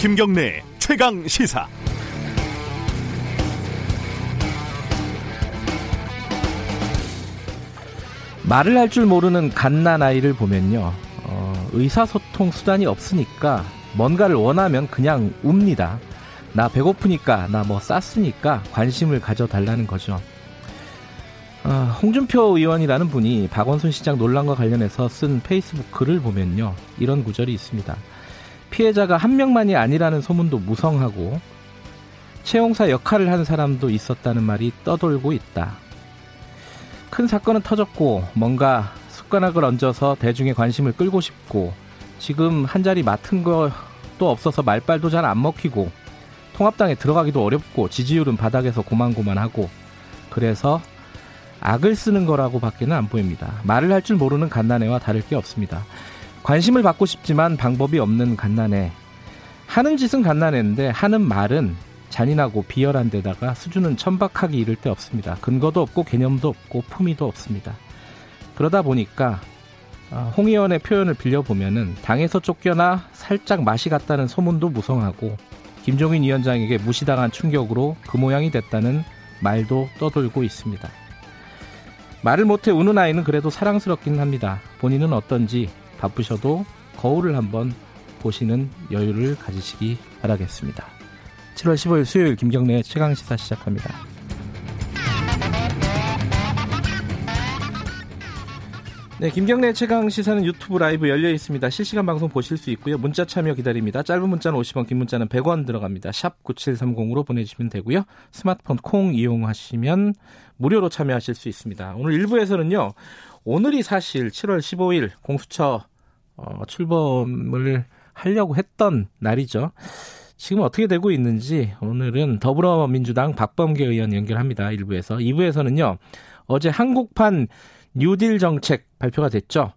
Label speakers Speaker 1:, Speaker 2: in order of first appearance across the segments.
Speaker 1: 김경래 최강 시사.
Speaker 2: 말을 할 줄 모르는 갓난 아이를 보면요. 어, 의사소통 수단이 없으니까 뭔가를 원하면 그냥 웁니다. 나 배고프니까, 나 뭐 쌌으니까 관심을 가져달라는 거죠. 어, 홍준표 의원이라는 분이 박원순 시장 논란과 관련해서 쓴 페이스북 글을 보면요. 이런 구절이 있습니다. 피해자가 한 명만이 아니라는 소문도 무성하고 채용사 역할을 한 사람도 있었다는 말이 떠돌고 있다. 큰 사건은 터졌고 뭔가 숟가락을 얹어서 대중의 관심을 끌고 싶고 지금 한 자리 맡은 것도 없어서 말빨도 잘 안 먹히고 통합당에 들어가기도 어렵고 지지율은 바닥에서 고만고만하고 그래서 악을 쓰는 거라고 밖에는 안 보입니다. 말을 할 줄 모르는 갓난애와 다를 게 없습니다. 관심을 받고 싶지만 방법이 없는 갓난애. 하는 짓은 갓난애인데 하는 말은 잔인하고 비열한 데다가 수준은 천박하기 이를 데 없습니다. 근거도 없고 개념도 없고 품위도 없습니다. 그러다 보니까 어, 홍 의원의 표현을 빌려보면은 당에서 쫓겨나 살짝 맛이 갔다는 소문도 무성하고 김종인 위원장에게 무시당한 충격으로 그 모양이 됐다는 말도 떠돌고 있습니다. 말을 못해 우는 아이는 그래도 사랑스럽긴 합니다. 본인은 어떤지 바쁘셔도 거울을 한번 보시는 여유를 가지시기 바라겠습니다. 7월 15일 수요일 김경래의 최강시사 시작합니다. 네, 김경래 최강 시사는 유튜브 라이브 열려 있습니다. 실시간 방송 보실 수 있고요. 문자 참여 기다립니다. 짧은 문자는 50원, 긴 문자는 100원 들어갑니다. 샵 9730으로 보내주시면 되고요. 스마트폰 콩 이용하시면 무료로 참여하실 수 있습니다. 오늘 1부에서는요. 오늘이 사실 7월 15일 공수처 어, 출범을 하려고 했던 날이죠. 지금 어떻게 되고 있는지 오늘은 더불어민주당 박범계 의원 연결합니다. 1부에서. 2부에서는요. 어제 한국판 뉴딜 정책 발표가 됐죠.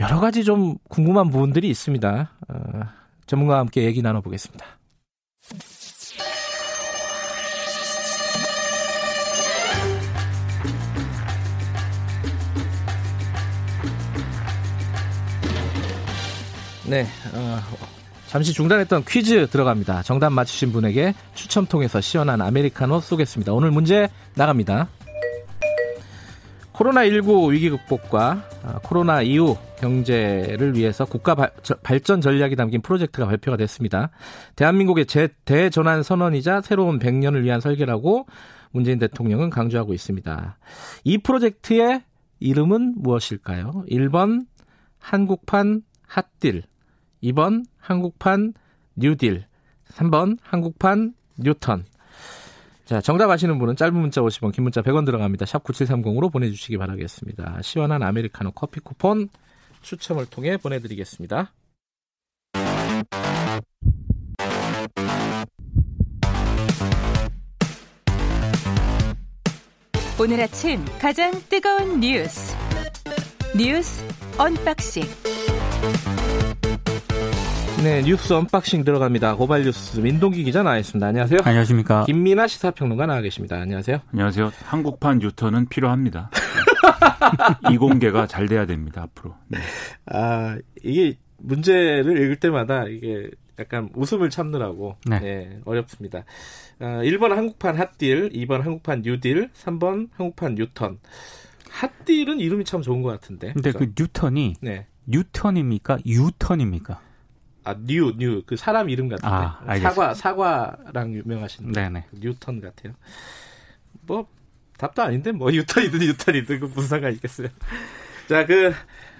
Speaker 2: 여러 가지 좀 궁금한 부분들이 있습니다. 어, 전문가와 함께 얘기 나눠보겠습니다. 네, 어, 잠시 중단했던 퀴즈 들어갑니다. 정답 맞추신 분에게 추첨 통해서 시원한 아메리카노 쏘겠습니다. 오늘 문제 나갑니다. 코로나19 위기 극복과 아, 코로나 이후 경제를 위해서 국가 발전 전략이 담긴 프로젝트가 발표가 됐습니다. 대한민국의 제, 대전환 선언이자 새로운 100년을 위한 설계라고 문재인 대통령은 강조하고 있습니다. 이 프로젝트의 이름은 무엇일까요? 1번 한국판 핫딜, 2번 한국판 뉴딜, 3번 한국판 뉴턴. 자, 정답 아시는 분은 짧은 문자 50원, 긴 문자 100원 들어갑니다. 샵 9730으로 보내주시기 바라겠습니다. 시원한 아메리카노 커피 쿠폰 추첨을 통해 보내드리겠습니다.
Speaker 3: 오늘 아침 가장 뜨거운 뉴스. 뉴스 unboxing.
Speaker 2: 네, 뉴스 unboxing 들어갑니다. 고발 뉴스 민동기 기자 나와 있습니다. 안녕하세요.
Speaker 4: 안녕하십니까.
Speaker 2: 김민아 시사평론가 나와 계십니다. 안녕하세요.
Speaker 4: 안녕하세요. 한국판 뉴턴은 필요합니다. 이공계가 잘 돼야 됩니다. 앞으로. 네.
Speaker 2: 아 이게 문제를 읽을 때마다 이게 약간 웃음을 참느라고 네. 네 어렵습니다. 아, 1번 한국판 hot deal, 2번 한국판 뉴딜, 3번 한국판 뉴턴. hot deal은 이름이 참 좋은 것 같은데.
Speaker 4: 근데 그래서. 그 뉴턴이 네. 뉴턴입니까? 유턴입니까?
Speaker 2: 아, 뉴, 뉴. 그 사람 이름 같은데. 아, 사과, 사과랑 유명하신 네네. 뉴턴 같아요. 뭐, 답도 아닌데, 뭐, 뉴턴이든 뉴턴이든 그 무슨 상관 있겠어요. 자, 그,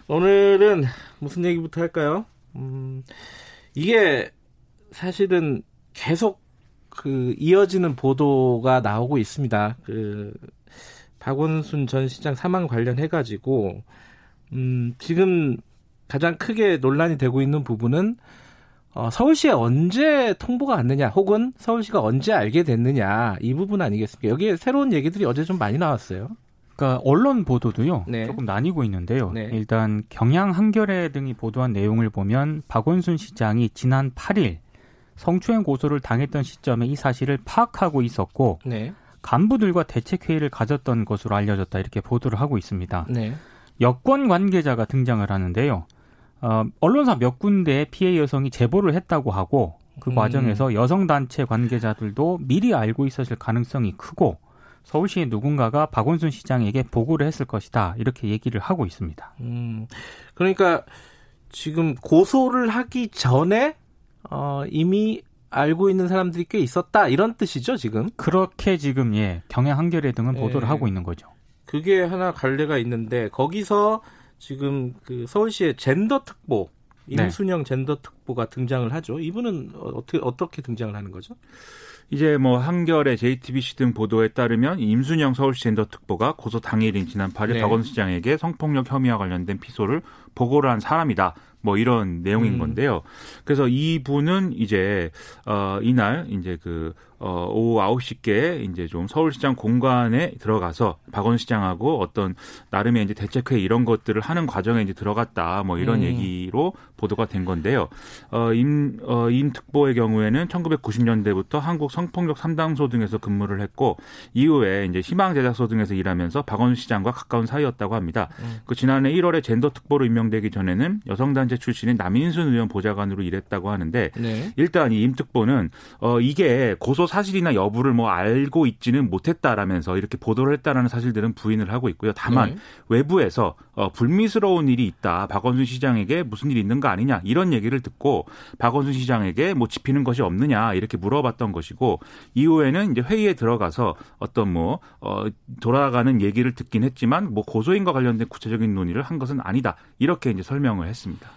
Speaker 2: 오늘은 무슨 얘기부터 할까요? 음, 이게 사실은 계속 그 이어지는 보도가 나오고 있습니다. 그, 박원순 전 시장 사망 관련해가지고, 음, 지금 가장 크게 논란이 되고 있는 부분은 어, 서울시에 언제 통보가 왔느냐, 혹은 서울시가 언제 알게 됐느냐 이 부분 아니겠습니까? 여기에 새로운 얘기들이 어제 좀 많이 나왔어요.
Speaker 4: 그러니까 언론 보도도요 네. 조금 나뉘고 있는데요. 네. 일단 경향 한겨레 등이 보도한 내용을 보면 박원순 시장이 지난 8일 성추행 고소를 당했던 시점에 이 사실을 파악하고 있었고 네. 간부들과 대책 회의를 가졌던 것으로 알려졌다 이렇게 보도를 하고 있습니다. 네. 여권 관계자가 등장을 하는데요. 어, 언론사 몇 군데 피해 여성이 제보를 했다고 하고 그 음. 과정에서 여성 단체 관계자들도 미리 알고 있었을 가능성이 크고 서울시의 누군가가 박원순 시장에게 보고를 했을 것이다 이렇게 얘기를 하고 있습니다. 음,
Speaker 2: 그러니까 지금 고소를 하기 전에 어, 이미 알고 있는 사람들이 꽤 있었다 이런 뜻이죠 지금?
Speaker 4: 그렇게 지금 예 경향 한겨레 등은 보도를 예. 하고 있는 거죠.
Speaker 2: 그게 하나 갈래가 있는데 거기서 지금 그 서울시의 젠더 특보 네. 임순영 네. 젠더 특보가 등장을 하죠. 이분은 어떻게 어떻게 등장을 하는 거죠?
Speaker 5: 이제 뭐 한겨레, JTBC 등 보도에 따르면 임순영 서울시 젠더 특보가 고소 당일인 지난 8일 네. 박원순 시장에게 성폭력 혐의와 관련된 피소를 보고를 한 사람이다. 뭐 이런 내용인 음. 건데요. 그래서 이분은 이제 어 이날 이제 그 어, 오후 9시께 이제 좀 서울시장 공간에 들어가서 박원 시장하고 어떤 나름의 이제 대책회 이런 것들을 하는 과정에 이제 들어갔다 뭐 이런 음. 얘기로 보도가 된 건데요. 어, 임, 어, 임 특보의 경우에는 1990년대부터 한국 성폭력 3당소 등에서 근무를 했고 이후에 이제 희망제작소 등에서 일하면서 박원 시장과 가까운 사이였다고 합니다. 음. 그 지난해 1월에 젠더 특보로 임명 되기 전에는 여성단체 출신인 남인순 의원 보좌관으로 일했다고 하는데 네. 일단 이 임 특보는 어, 이게 고소 사실이나 여부를 뭐 알고 있지는 못했다라면서 이렇게 보도를 했다라는 사실들은 부인을 하고 있고요. 다만 네. 외부에서 어, 불미스러운 일이 있다. 박원순 시장에게 무슨 일이 있는 거 아니냐 이런 얘기를 듣고 박원순 시장에게 뭐 지피는 것이 없느냐 이렇게 물어봤던 것이고 이후에는 이제 회의에 들어가서 어떤 뭐 어, 돌아가는 얘기를 듣긴 했지만 뭐 고소인과 관련된 구체적인 논의를 한 것은 아니다 이렇게 이제 설명을 했습니다.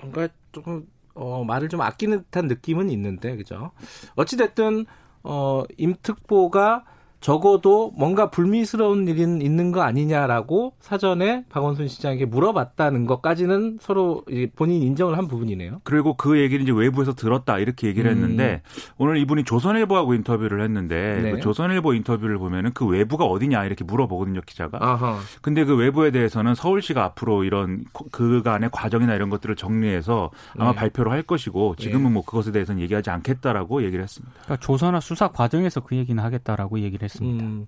Speaker 2: 뭔가 조금 어, 말을 좀 아끼는 듯한 느낌은 있는데 그죠? 어찌 됐든 어, 임특보가 적어도 뭔가 불미스러운 일이 있는 거 아니냐라고 사전에 박원순 시장에게 물어봤다는 것까지는 서로 본인 인정을 한 부분이네요.
Speaker 5: 그리고 그 얘기를 이제 외부에서 들었다 이렇게 얘기를 음. 했는데 오늘 이분이 조선일보하고 인터뷰를 했는데 네. 그 조선일보 인터뷰를 보면은 그 외부가 어디냐 이렇게 물어보거든요 기자가. 아하. 근데 그 외부에 대해서는 서울시가 앞으로 이런 그간의 과정이나 이런 것들을 정리해서 아마 네. 발표를 할 것이고 지금은 네. 뭐 그것에 대해서는 얘기하지 않겠다라고 얘기를 했습니다.
Speaker 4: 그러니까 조선화 수사 과정에서 그 얘기는 하겠다라고 얘기를 했습니다. 했습니다. 음.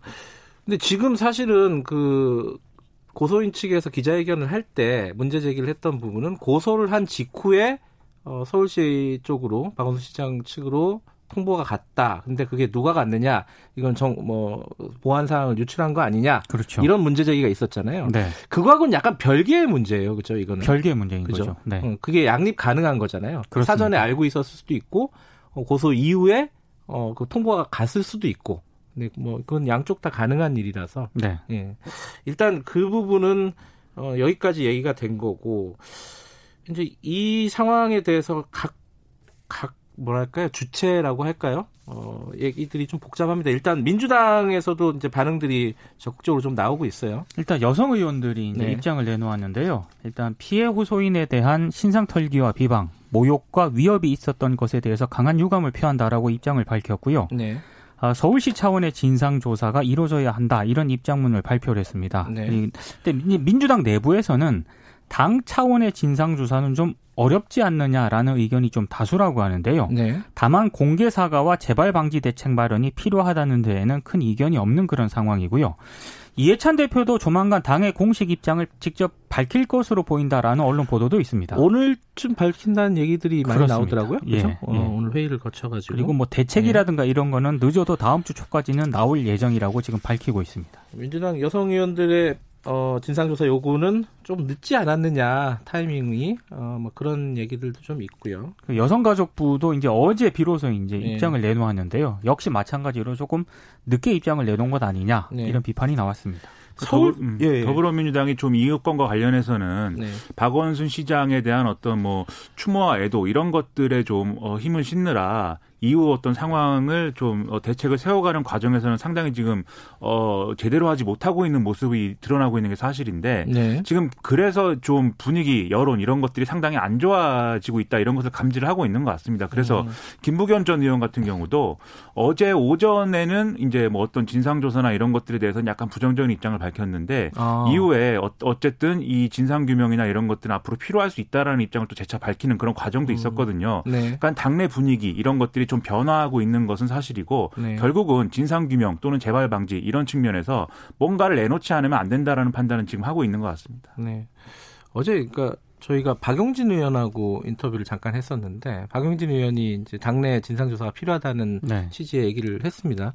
Speaker 2: 근데 지금 사실은 그 고소인 측에서 기자회견을 할 때 문제 제기를 했던 부분은 고소를 한 직후에 어, 서울시 쪽으로 박원순 시장 측으로 통보가 갔다. 근데 그게 누가 갔느냐? 이건 정 뭐 보안 사항을 유출한 거 아니냐?
Speaker 4: 그렇죠.
Speaker 2: 이런 문제 제기가 있었잖아요. 네. 그거하고는 약간 별개의 문제예요. 그죠? 이거는
Speaker 4: 별개의 문제인
Speaker 2: 그죠?
Speaker 4: 거죠.
Speaker 2: 네. 응, 그게 양립 가능한 거잖아요. 그렇습니다. 사전에 알고 있었을 수도 있고 어, 고소 이후에 어, 그 통보가 갔을 수도 있고 네, 뭐 그건 양쪽 다 가능한 일이라서. 네. 예. 일단 그 부분은 어, 여기까지 얘기가 된 거고 이제 이 상황에 대해서 각 각 뭐랄까요 주체라고 할까요? 어, 얘기들이 좀 복잡합니다. 일단 민주당에서도 이제 반응들이 적극적으로 좀 나오고 있어요.
Speaker 4: 일단 여성 의원들이 이제 네. 입장을 내놓았는데요. 일단 피해 호소인에 대한 신상 털기와 비방, 모욕과 위협이 있었던 것에 대해서 강한 유감을 표한다라고 입장을 밝혔고요. 네. 아, 서울시 차원의 진상 조사가 이루어져야 한다 이런 입장문을 발표를 했습니다. 네. 근데 민주당 내부에서는 당 차원의 진상 조사는 좀 어렵지 않느냐라는 의견이 좀 다수라고 하는데요. 네. 다만 공개 사과와 재발 방지 대책 마련이 필요하다는 데에는 큰 이견이 없는 그런 상황이고요. 이해찬 대표도 조만간 당의 공식 입장을 직접 밝힐 것으로 보인다라는 언론 보도도 있습니다.
Speaker 2: 오늘쯤 밝힌다는 얘기들이 많이 그렇습니다. 나오더라고요. 예, 예. 어, 오늘 회의를 거쳐가지고
Speaker 4: 그리고 뭐 대책이라든가 예. 이런 거는 늦어도 다음 주 초까지는 나올 예정이라고 지금 밝히고 있습니다.
Speaker 2: 민주당 여성 의원들의 어, 진상조사 요구는 좀 늦지 않았느냐 타이밍이 어, 뭐 그런 얘기들도 좀 있고요.
Speaker 4: 그 여성가족부도 이제 어제 비로소 이제 네. 입장을 내놓았는데요. 역시 마찬가지로 조금 늦게 입장을 내놓은 것 아니냐 네. 이런 비판이 나왔습니다.
Speaker 5: 그 서울 더불, 음, 예, 예. 더불어민주당이 좀 이익권과 관련해서는 네. 박원순 시장에 대한 어떤 뭐 추모와 애도 이런 것들에 좀 어, 힘을 싣느라 이후 어떤 상황을 좀 어, 대책을 세워가는 과정에서는 상당히 지금 어 제대로 하지 못하고 있는 모습이 드러나고 있는 게 사실인데 네. 지금 그래서 좀 분위기 여론 이런 것들이 상당히 안 좋아지고 있다 이런 것을 감지를 하고 있는 것 같습니다. 그래서 음. 김부겸 전 의원 같은 경우도 어제 오전에는 이제 뭐 어떤 진상조사나 이런 것들에 대해서는 약간 부정적인 입장을 밝혔는데 아. 이후에 어, 어쨌든 이 진상규명이나 이런 것들은 앞으로 필요할 수 있다라는 입장을 또 재차 밝히는 그런 과정도 음. 있었거든요. 네. 그러니까 당내 분위기 이런 것들이 좀 변화하고 있는 것은 사실이고 네. 결국은 진상 규명 또는 재발 방지 이런 측면에서 뭔가를 내놓지 않으면 안 된다라는 판단은 지금 하고 있는 것 같습니다. 네.
Speaker 2: 어제 그러니까 저희가 박용진 의원하고 인터뷰를 잠깐 했었는데 박용진 의원이 이제 당내 진상조사가 필요하다는 네. 취지의 얘기를 했습니다.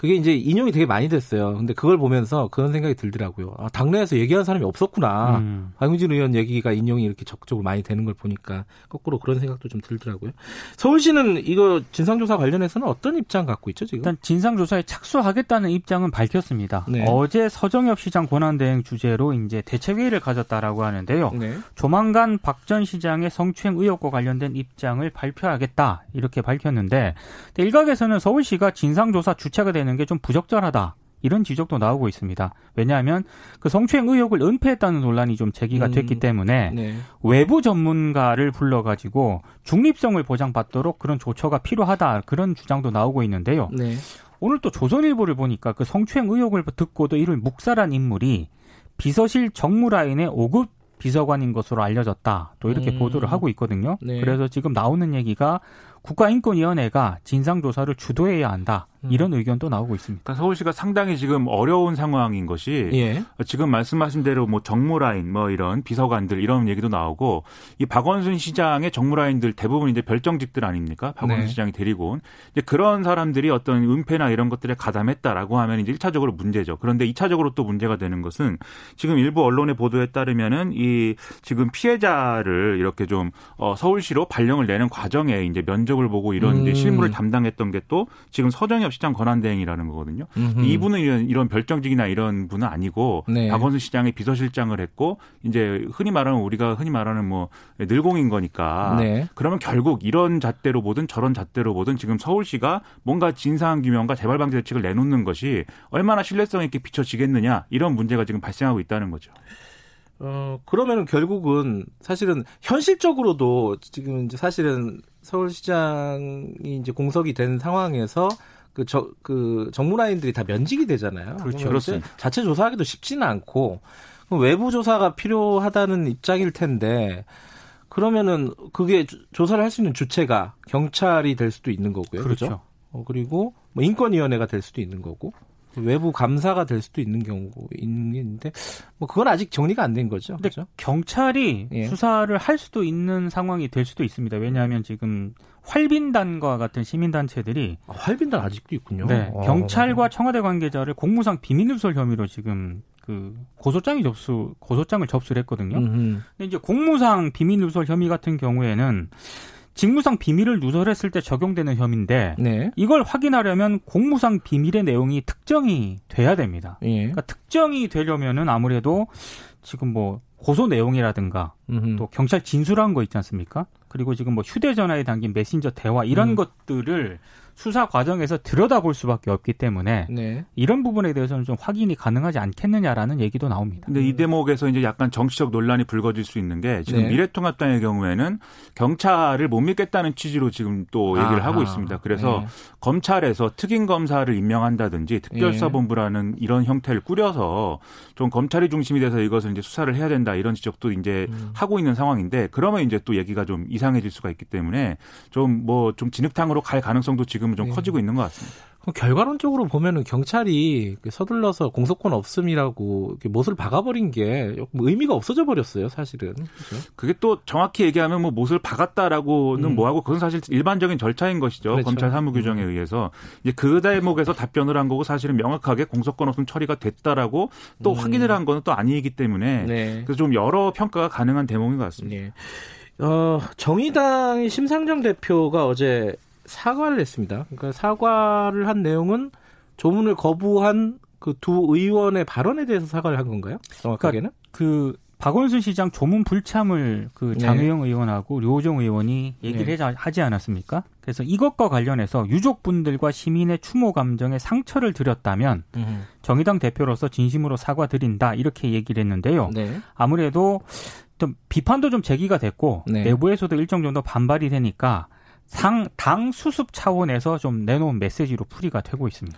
Speaker 2: 그게 이제 인용이 되게 많이 됐어요. 근데 그걸 보면서 그런 생각이 들더라고요. 아, 당내에서 얘기한 사람이 없었구나. 음. 박용진 의원 얘기가 인용이 이렇게 적극적으로 많이 되는 걸 보니까 거꾸로 그런 생각도 좀 들더라고요. 서울시는 이거 진상조사 관련해서는 어떤 입장 갖고 있죠, 지금?
Speaker 4: 일단 진상조사에 착수하겠다는 입장은 밝혔습니다. 네. 어제 서정엽 시장 권한대행 주제로 이제 대책회의를 가졌다라고 하는데요. 네. 조만간 박 전 시장의 성추행 의혹과 관련된 입장을 발표하겠다 이렇게 밝혔는데 일각에서는 서울시가 진상조사 주체가 되는 되는 게 좀 부적절하다. 이런 지적도 나오고 있습니다. 왜냐하면 그 성추행 의혹을 은폐했다는 논란이 좀 제기가 음, 됐기 때문에 네. 외부 전문가를 불러가지고 중립성을 보장받도록 그런 조처가 필요하다 그런 주장도 나오고 있는데요. 네. 오늘 또 조선일보를 보니까 그 성추행 의혹을 듣고도 이를 묵살한 인물이 비서실 정무라인의 5급 비서관인 것으로 알려졌다. 또 이렇게 음. 보도를 하고 있거든요. 네. 그래서 지금 나오는 얘기가 국가인권위원회가 진상조사를 주도해야 한다. 음. 이런 의견도 나오고 있습니다.
Speaker 5: 그러니까 서울시가 상당히 지금 어려운 상황인 것이 예. 지금 말씀하신 대로 뭐 정무라인 뭐 이런 비서관들 이런 얘기도 나오고 이 박원순 시장의 정무라인들 대부분 이제 별정직들 아닙니까? 박원순 네. 시장이 데리고 온 이제 그런 사람들이 어떤 은폐나 이런 것들에 가담했다라고 하면 이제 1차적으로 문제죠. 그런데 2차적으로 또 문제가 되는 것은 지금 일부 언론의 보도에 따르면은 이 지금 피해자를 이렇게 좀 어, 서울시로 발령을 내는 과정에 이제 면접을 보고 이런 음. 실무를 담당했던 게 또 지금 서정엽 시장 권한 대행이라는 거거든요. 음흠. 이분은 이런, 이런 별정직이나 이런 분은 아니고 네. 박원순 시장의 비서실장을 했고 이제 흔히 말하는 우리가 흔히 말하는 뭐 늘공인 거니까 네. 그러면 결국 이런 잣대로 보든 저런 잣대로 보든 지금 서울시가 뭔가 진상 규명과 재발 방지 대책을 내놓는 것이 얼마나 신뢰성 있게 비춰지겠느냐 이런 문제가 지금 발생하고 있다는 거죠.
Speaker 2: 어, 그러면은 결국은 사실은 현실적으로도 지금 이제 사실은 서울시장이 이제 공석이 된 상황에서 그, 저, 그, 정무라인들이 다 면직이 되잖아요.
Speaker 5: 그렇죠. 그렇습니다.
Speaker 2: 자체 조사하기도 쉽지는 않고, 외부 조사가 필요하다는 입장일 텐데, 그러면은 그게 조사를 할 수 있는 주체가 경찰이 될 수도 있는 거고요. 그렇죠. 그렇죠? 어, 그리고 뭐 인권위원회가 될 수도 있는 거고. 외부 감사가 될 수도 있는 경우가 있는데 뭐 그건 아직 정리가 안 된 거죠.
Speaker 4: 그렇죠? 경찰이 예. 수사를 할 수도 있는 상황이 될 수도 있습니다. 왜냐하면 지금 활빈단과 같은 시민단체들이
Speaker 2: 아, 활빈단 아직도 있군요.
Speaker 4: 네, 아. 경찰과 청와대 관계자를 공무상 비밀누설 혐의로 지금 그 고소장이 접수 고소장을 접수를 했거든요. 음흠. 근데 이제 공무상 비밀누설 혐의 같은 경우에는 직무상 비밀을 누설했을 때 적용되는 혐의인데 네. 이걸 확인하려면 공무상 비밀의 내용이 특정이 돼야 됩니다. 예. 그러니까 특정이 되려면은 아무래도 지금 뭐 고소 내용이라든가 음흠. 또 경찰 진술한 거 있지 않습니까? 그리고 지금 뭐 휴대전화에 담긴 메신저 대화 이런 음. 것들을 수사 과정에서 들여다볼 수밖에 없기 때문에 네. 이런 부분에 대해서는 좀 확인이 가능하지 않겠느냐라는 얘기도 나옵니다.
Speaker 5: 근데 이 대목에서 이제 약간 정치적 논란이 불거질 수 있는 게 지금 네. 미래통합당의 경우에는 경찰을 못 믿겠다는 취지로 지금 또 얘기를 아하. 하고 있습니다. 그래서 네. 검찰에서 특임 검사를 임명한다든지 특별사본부라는 이런 형태를 꾸려서 좀 검찰이 중심이 돼서 이것을 이제 수사를 해야 된다 이런 지적도 이제 음. 하고 있는 상황인데 그러면 이제 또 얘기가 좀 이상해질 수가 있기 때문에 좀 뭐좀 뭐 좀 진흙탕으로 갈 가능성도 지금 지금은 좀 네. 커지고 있는 것 같습니다.
Speaker 2: 결과론적으로 보면은 경찰이 서둘러서 공소권 없음이라고 못을 박아버린 게 의미가 없어져 버렸어요, 사실은. 그렇죠?
Speaker 5: 그게 또 정확히 얘기하면 뭐 못을 박았다라고는 음. 뭐하고 그건 사실 일반적인 절차인 것이죠. 그렇죠. 검찰 사무규정에 음. 의해서 이제 그 대목에서 답변을 한 거고 사실은 명확하게 공소권 없음 처리가 됐다라고 또 음. 확인을 한 거는 또 아니기 때문에 네. 그래서 좀 여러 평가가 가능한 대목인 것 같습니다. 네.
Speaker 2: 어, 정의당의 심상정 대표가 어제 사과를 했습니다. 그러니까 사과를 한 내용은 조문을 거부한 그 두 의원의 발언에 대해서 사과를 한 건가요? 정확하게는?
Speaker 4: 그러니까 그 박원순 시장 조문 불참을 그 네. 장의영 네. 의원하고 류호정 의원이 얘기를 네. 하지 않았습니까? 그래서 이것과 관련해서 유족분들과 시민의 추모 감정에 상처를 드렸다면 음. 정의당 대표로서 진심으로 사과드린다 이렇게 얘기를 했는데요. 네. 아무래도 좀 비판도 좀 제기가 됐고 네. 내부에서도 일정 정도 반발이 되니까 상, 당 수습 차원에서 좀 내놓은 메시지로 풀이가 되고 있습니다.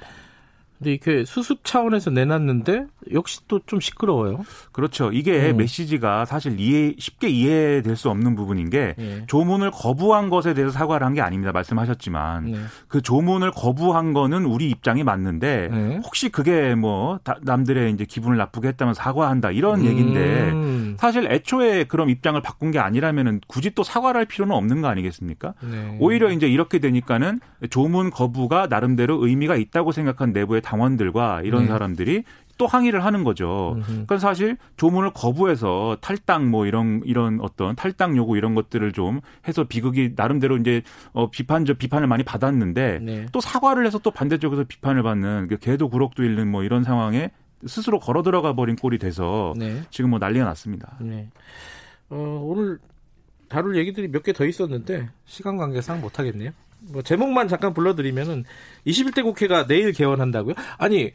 Speaker 2: 근데 이렇게 수습 차원에서 내놨는데 역시 또 좀 시끄러워요.
Speaker 5: 그렇죠. 이게 음. 메시지가 사실 이해 쉽게 이해될 수 없는 부분인 게 네. 조문을 거부한 것에 대해서 사과를 한 게 아닙니다. 말씀하셨지만 네. 그 조문을 거부한 거는 우리 입장이 맞는데 네. 혹시 그게 뭐 남들의 이제 기분을 나쁘게 했다면 사과한다 이런 음. 얘기인데 사실 애초에 그런 입장을 바꾼 게 아니라면은 굳이 또 사과를 할 필요는 없는 거 아니겠습니까? 네. 오히려 이제 이렇게 되니까는 조문 거부가 나름대로 의미가 있다고 생각한 내부의 당원들과 이런 네. 사람들이 또 항의를 하는 거죠. 그러니까 사실 조문을 거부해서 탈당 뭐 이런 이런 어떤 탈당 요구 이런 것들을 좀 해서 비극이 나름대로 이제 어 비판적 비판을 많이 받았는데 네. 또 사과를 해서 또 반대쪽에서 비판을 받는 그 개도 구럭도 잃는 뭐 이런 상황에 스스로 걸어 들어가 버린 꼴이 돼서 네. 지금 뭐 난리가 났습니다. 네.
Speaker 2: 어, 오늘 다룰 얘기들이 몇 개 더 있었는데 시간 관계상 못 하겠네요. 뭐 제목만 잠깐 불러드리면은 21대 국회가 내일 개원한다고요? 아니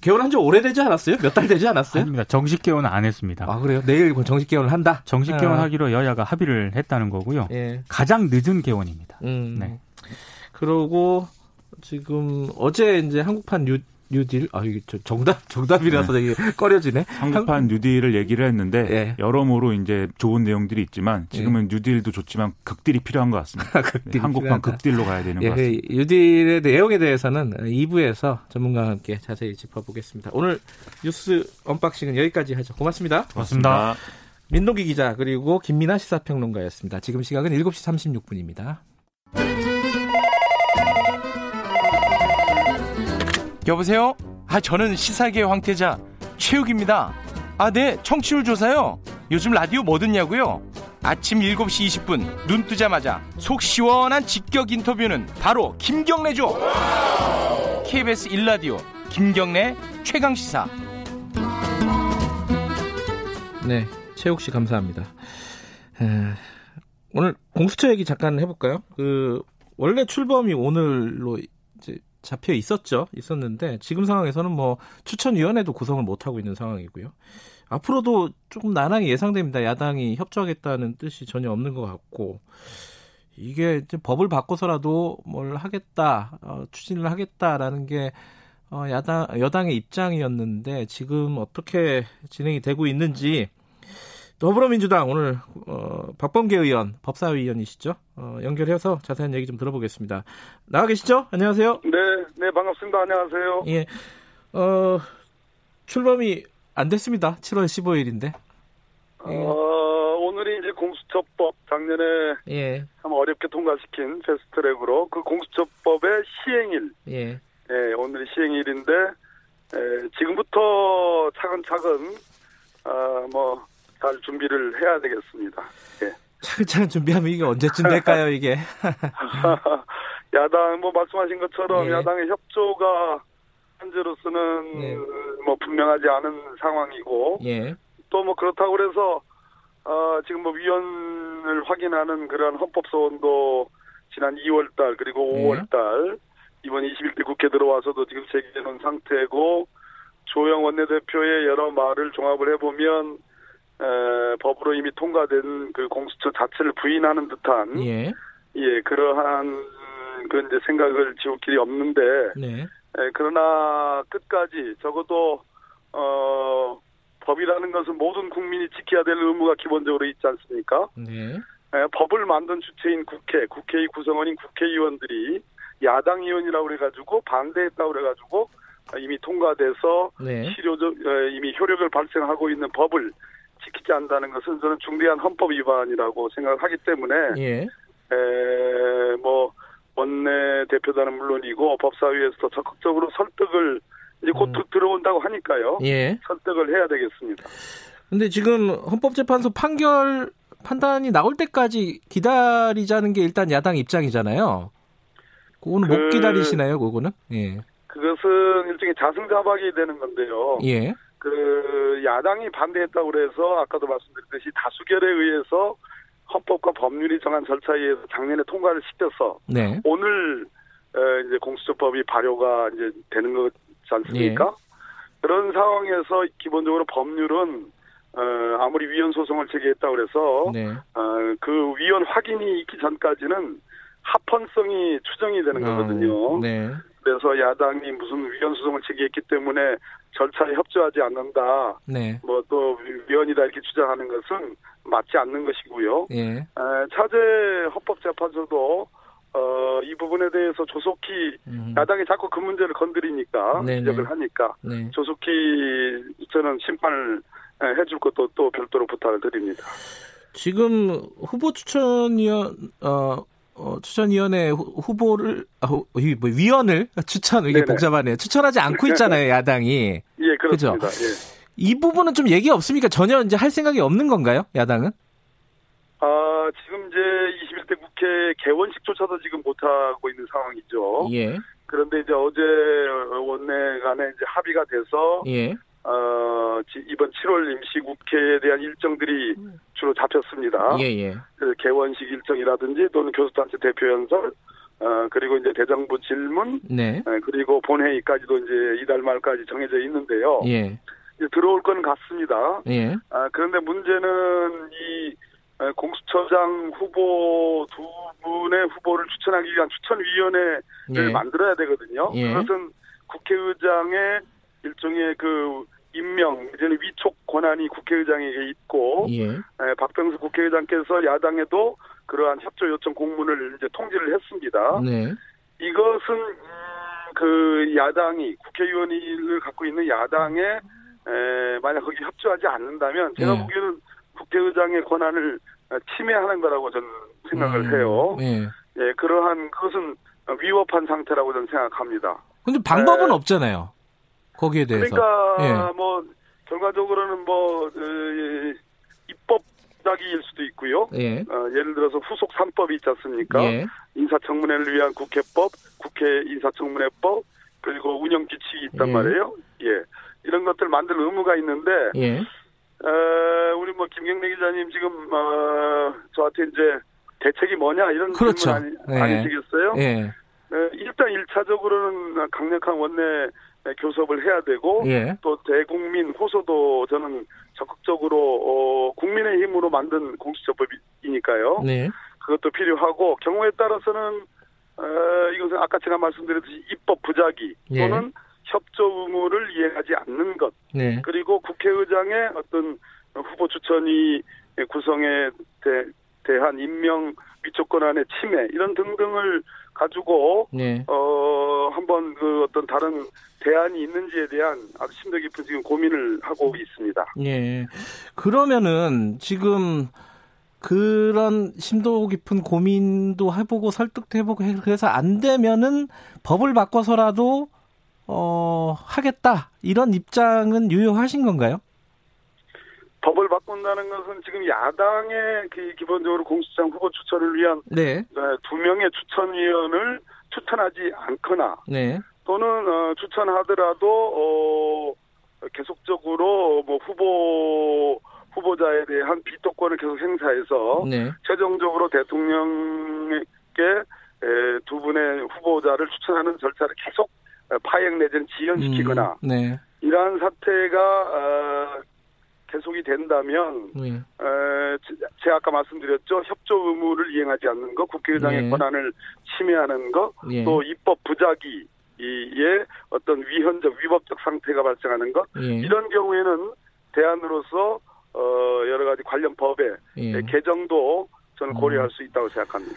Speaker 2: 개원한 지 오래되지 않았어요? 몇 달 되지 않았어요?
Speaker 4: 아닙니다. 정식 개원은 안 했습니다.
Speaker 2: 아 그래요? 내일 정식 개원을 한다?
Speaker 4: 정식 개원하기로 아. 여야가 합의를 했다는 거고요. 예. 가장 늦은 개원입니다. 음. 네.
Speaker 2: 그러고 지금 어제 이제 한국판 뉴, 뉴딜 아 이게 정답 정답이라서 네. 되게 꺼려지네.
Speaker 5: 한국판 뉴딜을 얘기를 했는데 네. 여러모로 이제 좋은 내용들이 있지만 지금은 네. 뉴딜도 좋지만 극딜이 필요한 것 같습니다. 네, 한국판 필요하다. 극딜로 가야 되는 예, 것 같습니다.
Speaker 2: 뉴딜의 내용에 대해서는 2부에서 전문가와 함께 자세히 짚어보겠습니다. 오늘 뉴스 언박싱은 여기까지 하죠. 고맙습니다.
Speaker 5: 고맙습니다.
Speaker 2: 민동기 기자 그리고 김민아 시사평론가였습니다. 지금 시각은 7시 36분입니다.
Speaker 6: 여보세요? 아, 저는 시사계 황태자 최욱입니다. 아, 네, 청취율 조사요. 요즘 라디오 뭐 듣냐고요? 아침 7시 20분 눈 뜨자마자 속 시원한 직격 인터뷰는 바로 김경래죠. KBS 1라디오 김경래 최강 시사.
Speaker 2: 네, 최욱 씨 감사합니다. 에, 오늘 공수처 얘기 잠깐 해볼까요? 그 원래 출범이 오늘로 잡혀 있었죠. 있었는데 지금 상황에서는 뭐 추천위원회도 구성을 못 하고 있는 상황이고요. 앞으로도 조금 난항이 예상됩니다. 야당이 협조하겠다는 뜻이 전혀 없는 것 같고 이게 법을 바꿔서라도 뭘 하겠다, 어, 추진을 하겠다라는 게 어, 야당 여당의 입장이었는데 지금 어떻게 진행이 되고 있는지 더불어민주당 오늘 어, 박범계 의원 법사위원이시죠? 어, 연결해서 자세한 얘기 좀 들어보겠습니다. 나와 계시죠? 안녕하세요.
Speaker 7: 네, 네 반갑습니다. 안녕하세요.
Speaker 2: 예, 어, 출범이 안 됐습니다. 7월 15일인데.
Speaker 7: 예. 어, 오늘이 이제 공수처법 작년에 예. 참 어렵게 통과시킨 패스트트랙으로 그 공수처법의 시행일. 예. 예, 오늘이 시행일인데 에, 지금부터 차근차근 어, 뭐 잘 준비를 해야 되겠습니다. 예.
Speaker 2: 차근차근 준비하면 이게 언제쯤 될까요, 이게?
Speaker 7: 야당, 뭐, 말씀하신 것처럼 예. 야당의 협조가 현재로서는 예. 뭐, 분명하지 않은 상황이고, 예. 또 뭐, 그렇다고 그래서, 어, 지금 뭐, 위원을 확인하는 그러한 헌법소원도 지난 2월 달, 그리고 5월달, 예. 이번 21대 국회 들어와서도 지금 제기되는 상태고, 조영 원내대표의 여러 말을 종합을 해보면, 에, 법으로 이미 통과된 그 공수처 자체를 부인하는 듯한 예, 예 그러한 그 이제 생각을 지울 길이 없는데 네. 에, 그러나 끝까지 적어도 어 법이라는 것은 모든 국민이 지켜야 될 의무가 기본적으로 있지 않습니까? 네. 에, 법을 만든 주체인 국회, 국회의 구성원인 국회의원들이 야당 의원이라고 그래가지고 반대했다고 그래가지고 이미 통과돼서 네. 실효적 이미 효력을 발생하고 있는 법을 지키지 않는다는 것은 저는 중대한 헌법 위반이라고 생각을 하기 때문에 예. 에, 뭐 원내 대표단은 물론이고 법사위에서 적극적으로 설득을 이제 곧 음. 들어온다고 하니까요. 예. 설득을 해야 되겠습니다.
Speaker 2: 근데 지금 헌법재판소 판결 판단이 나올 때까지 기다리자는 게 일단 야당 입장이잖아요. 그거는 그, 못 기다리시나요, 그거는? 예.
Speaker 7: 그것은 일종의 자승자박이 되는 건데요. 예. 그 야당이 반대했다고 그래서 아까도 말씀드렸듯이 다수결에 의해서 헌법과 법률이 정한 절차에 의해서 작년에 통과를 시켜서 네. 오늘 이제 공수처법이 발효가 이제 되는 거지 않습니까? 네. 그런 상황에서 기본적으로 법률은 어, 아무리 위헌 소송을 제기했다고 그래서 네. 어, 그 위헌 확인이 있기 전까지는 합헌성이 추정이 되는 아, 거거든요. 네. 그래서 야당이 무슨 위헌 소송을 제기했기 때문에 절차에 협조하지 않는다. 네. 뭐또 위헌이다 이렇게 주장하는 것은 맞지 않는 것이고요. 예. 에, 차제 헌법재판소도 어, 이 부분에 대해서 조속히 음. 야당이 자꾸 그 문제를 건드리니까 네네. 지적을 하니까 네. 조속히 저는 심판을 해줄 것도 또 별도로 부탁을 드립니다.
Speaker 2: 지금 후보 추천위원 어, 어 추천위원회 후보를 아, 뭐 위원을 추천 이게 네네. 복잡하네요. 추천하지 않고 있잖아요 야당이.
Speaker 7: 예 그렇습니다. 예.
Speaker 2: 이 부분은 좀 얘기 없습니까? 전혀 이제 할 생각이 없는 건가요 야당은?
Speaker 7: 아 지금 이제 21대 국회 개원식조차도 지금 못 하고 있는 상황이죠. 예. 그런데 이제 어제 원내 간에 이제 합의가 돼서 예. 어, 이번 7월 임시국회에 대한 일정들이 주로 잡혔습니다. 예, 예. 그 개원식 일정이라든지 또는 교수단체 대표 연설, 어, 그리고 이제 대정부 질문, 네. 어, 그리고 본회의까지도 이제 이달 말까지 정해져 있는데요. 예. 이제 들어올 건 같습니다. 예. 아, 그런데 문제는 이 어, 공수처장 후보 두 분의 후보를 추천하기 위한 추천위원회를 예. 만들어야 되거든요. 예. 그것은 국회의장의 일종의 그 임명 이제는 위촉 권한이 국회의장에게 있고 예. 에, 박병수 국회의장께서 야당에도 그러한 협조 요청 공문을 이제 통지를 했습니다. 네. 이것은 음, 그 야당이 국회의원을 갖고 있는 야당에 에, 만약 거기 협조하지 않는다면 제가 네. 보기에는 국회의장의 권한을 침해하는 거라고 저는 생각을 음, 해요. 네. 예, 그러한 그것은 위법한 상태라고 저는 생각합니다.
Speaker 2: 근데 방법은 에, 없잖아요. 거기에 대해서.
Speaker 7: 그러니까 예. 뭐 결과적으로는 뭐 그, 입법 자기일 수도 있고요. 예. 어, 예를 들어서 후속 3법이 있지 않습니까? 예. 인사청문회를 위한 국회법, 국회 인사청문회법, 그리고 운영 규칙이 있단 예. 말이에요. 예. 이런 것들 만들 의무가 있는데, 예. 어, 우리 뭐 김경래 기자님 지금 어, 저한테 이제 대책이 뭐냐 이런 그렇죠. 질문 아니, 예. 시겠어요 예. 어, 일단 1차적으로는 강력한 원내 교섭을 해야 되고 예. 또 대국민 호소도 저는 적극적으로 어, 국민의 힘으로 만든 공수처법이니까요. 네. 그것도 필요하고 경우에 따라서는 어, 이것은 아까 제가 말씀드렸듯이 입법 부작위 예. 또는 협조 의무를 이행하지 않는 것 네. 그리고 국회의장의 어떤 후보 추천이 구성에 대, 대한 임명 위촉권한의 침해 이런 등등을 가지고 네. 어 한번 그 어떤 다른 대안이 있는지에 대한 아주 심도 깊은 지금 고민을 하고 있습니다.
Speaker 2: 예. 그러면은 지금 그런 심도 깊은 고민도 해보고 설득도 해보고 그래서 안 되면은 법을 바꿔서라도 어 하겠다 이런 입장은 유효하신 건가요?
Speaker 7: 법을 바꾼다는 것은 지금 야당의 그 기본적으로 공수처장 후보 추천을 위한 네. 네. 두 명의 추천위원을 추천하지 않거나 네. 또는 어, 추천하더라도 어, 계속적으로 뭐 후보 후보자에 대한 비토권을 계속 행사해서 네. 최종적으로 대통령께 에, 두 분의 후보자를 추천하는 절차를 계속 파행 내지는 지연시키거나 음, 네. 이러한 사태가 어, 계속이 된다면 네. 에, 제가 아까 말씀드렸죠 협조 의무를 이행하지 않는 것, 국회의장의 네. 권한을 침해하는 것, 네. 또 입법 부작위의 어떤 위헌적 위법적 상태가 발생하는 것 예. 이런 경우에는 대안으로서 어, 여러 가지 관련 법의 예. 개정도 저는 고려할 어. 수 있다고 생각합니다.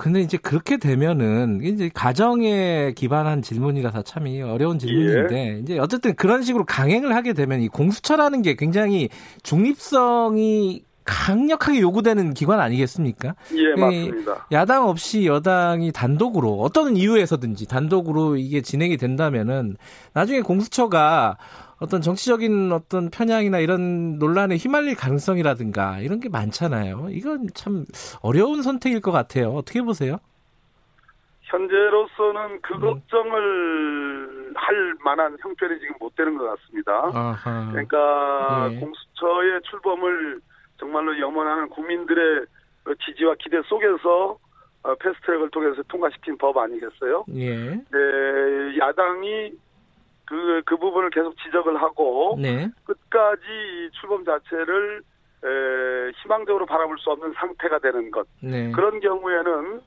Speaker 2: 근데 이제 그렇게 되면은 이제 가정에 기반한 질문이라서 참 어려운 질문인데 예. 이제 어쨌든 그런 식으로 강행을 하게 되면 이 공수처라는 게 굉장히 중립성이 강력하게 요구되는 기관 아니겠습니까?
Speaker 7: 예, 맞습니다.
Speaker 2: 야당 없이 여당이 단독으로 어떤 이유에서든지 단독으로 이게 진행이 된다면은 나중에 공수처가 어떤 정치적인 어떤 편향이나 이런 논란에 휘말릴 가능성이라든가 이런 게 많잖아요. 이건 참 어려운 선택일 것 같아요. 어떻게 보세요?
Speaker 7: 현재로서는 그 음. 걱정을 할 만한 형편이 지금 못 되는 것 같습니다. 아하. 그러니까 예. 공수처의 출범을 정말로 염원하는 국민들의 지지와 기대 속에서 어, 패스트트랙을 통해서 통과시킨 법 아니겠어요? 예. 네, 야당이 그, 그 부분을 계속 지적을 하고 네. 끝까지 출범 자체를 에, 희망적으로 바라볼 수 없는 상태가 되는 것. 네. 그런 경우에는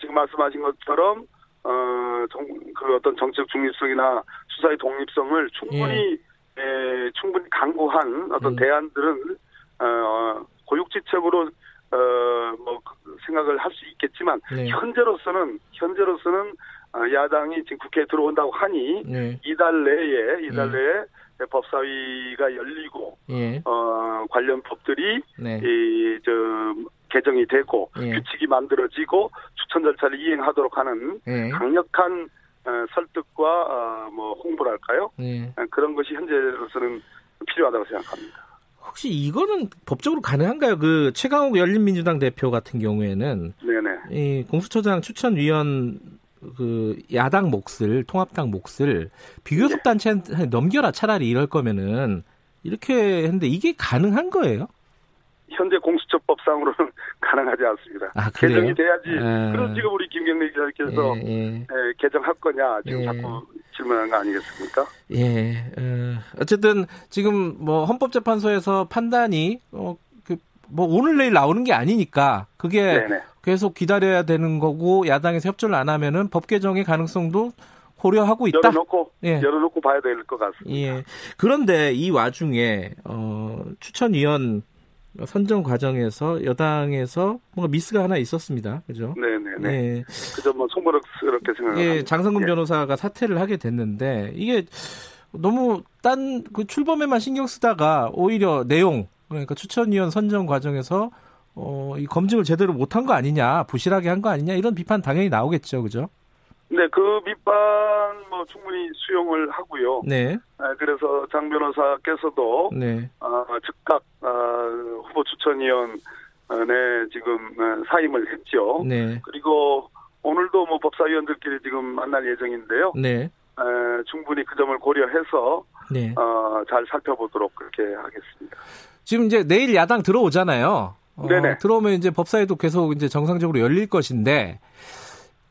Speaker 7: 지금 말씀하신 것처럼 어, 정, 그 어떤 정책 중립성이나 수사의 독립성을 충분히 예. 에, 충분히 강구한 어떤 음. 대안들은 어, 고육지책으로 어, 뭐 생각을 할 수 있겠지만 네. 현재로서는 현재로서는 어, 야당이 지금 국회에 들어온다고 하니 네. 이달 내에 이달 네. 내에 법사위가 열리고 예. 어 관련 법들이 네. 이저 개정이 되고 예. 규칙이 만들어지고 추천 절차를 이행하도록 하는 예. 강력한 어, 설득과 어, 뭐 홍보랄까요? 예. 어, 그런 것이 현재로서는 필요하다고 생각합니다.
Speaker 2: 혹시 이거는 법적으로 가능한가요? 그 최강욱 열린민주당 대표 같은 경우에는 네네. 이 공수처장 추천위원 그 야당 몫을 통합당 몫을 비교섭 네. 단체한테 넘겨라 차라리 이럴 거면은 이렇게 했는데 이게 가능한 거예요?
Speaker 7: 현재 공수처법상으로는 가능하지 않습니다. 아, 개정이 돼야지. 아. 그럼 지금 우리 김경래 기자께서 예, 예. 예, 개정할 거냐 지금 예. 자꾸 질문한 거 아니겠습니까?
Speaker 2: 예. 어, 쨌든 지금 뭐 헌법재판소에서 판단이 어, 그, 뭐 오늘 내일 나오는 게 아니니까 그게 네네. 계속 기다려야 되는 거고 야당에서 협조를 안 하면은 법 개정의 가능성도 고려하고 있다.
Speaker 7: 열어놓고 예. 열어놓고 봐야 될 것 같습니다.
Speaker 2: 예. 그런데 이 와중에 어, 추천위원 선정 과정에서 여당에서 뭔가 미스가 하나 있었습니다. 그죠?
Speaker 7: 네네네. 예. 그저 뭐 송구스럽게 생각합니다.
Speaker 2: 예, 장성근 예. 변호사가 사퇴를 하게 됐는데 이게 너무 딴 그 출범에만 신경 쓰다가 오히려 내용 그러니까 추천위원 선정 과정에서 어, 이 검증을 제대로 못한 거 아니냐, 부실하게 한 거 아니냐 이런 비판 당연히 나오겠죠, 그죠?
Speaker 7: 네, 그 비판 뭐 충분히 수용을 하고요. 네. 아, 그래서 장 변호사께서도 네. 아, 즉각 아, 후보 추천위원회 지금 어, 사임을 했죠. 네. 그리고 오늘도 뭐 법사위원들끼리 지금 만날 예정인데요. 네. 에, 충분히 그 점을 고려해서 네. 어, 잘 살펴보도록 그렇게 하겠습니다.
Speaker 2: 지금 이제 내일 야당 들어오잖아요. 어, 네네. 들어오면 이제 법사위도 계속 이제 정상적으로 열릴 것인데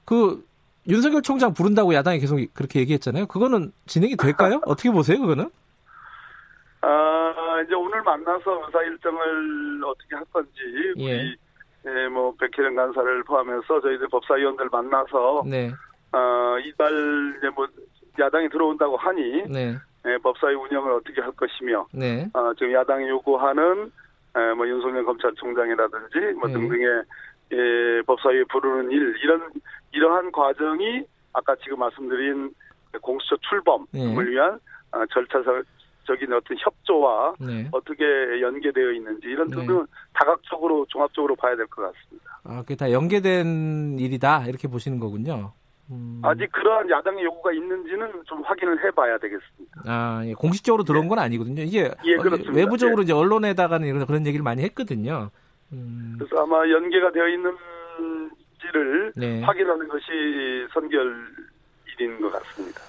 Speaker 2: 그 윤석열 총장 부른다고 야당이 계속 그렇게 얘기했잖아요. 그거는 진행이 될까요? 어떻게 보세요, 그거는?
Speaker 7: 아, 이제 오늘 만나서 의사 일정을 어떻게 할 건지, 예. 우리, 예, 뭐, 백혜련 간사를 포함해서 저희들 법사위원들 만나서, 네. 어, 이달, 이제 뭐, 야당이 들어온다고 하니, 네. 예, 법사위 운영을 어떻게 할 것이며, 네. 어, 지금 야당이 요구하는, 예, 뭐, 윤석열 검찰총장이라든지, 뭐, 네. 등등의 예, 법사위에 부르는 일 이런 이러한 과정이 아까 지금 말씀드린 공수처 출범을 네. 위한 어, 절차적인 어떤 협조와 네. 어떻게 연계되어 있는지 이런 부분은 네. 다각적으로 종합적으로 봐야 될 것 같습니다.
Speaker 2: 아, 그게 다 연계된 일이다 이렇게 보시는 거군요.
Speaker 7: 음. 아직 그러한 야당의 요구가 있는지는 좀 확인을 해봐야 되겠습니다.
Speaker 2: 아, 예. 공식적으로 들어온 건 아니거든요. 이게 예, 외부적으로 예. 이제 언론에다가는 그런 얘기를 많이 했거든요.
Speaker 7: 음. 그래서 아마 연계가 되어 있는지를 네. 확인하는 것이 선결일인 것 같습니다.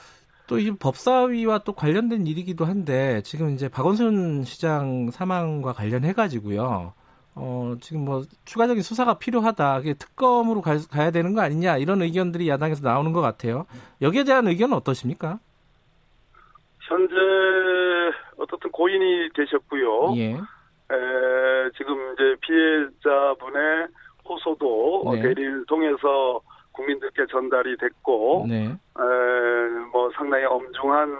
Speaker 2: 또 이 법사위와 또 관련된 일이기도 한데 지금 이제 박원순 시장 사망과 관련해 가지고요. 어, 지금 뭐 추가적인 수사가 필요하다. 그게 특검으로 가, 야 되는 거 아니냐 이런 의견들이 야당에서 나오는 것 같아요. 여기에 대한 의견은 어떠십니까?
Speaker 7: 현재 어떻든 고인이 되셨고요. 예. 에, 지금 이제 피해자분의 호소도 네. 대리를 통해서 국민들께 전달이 됐고, 네. 에, 뭐 상당히 엄중한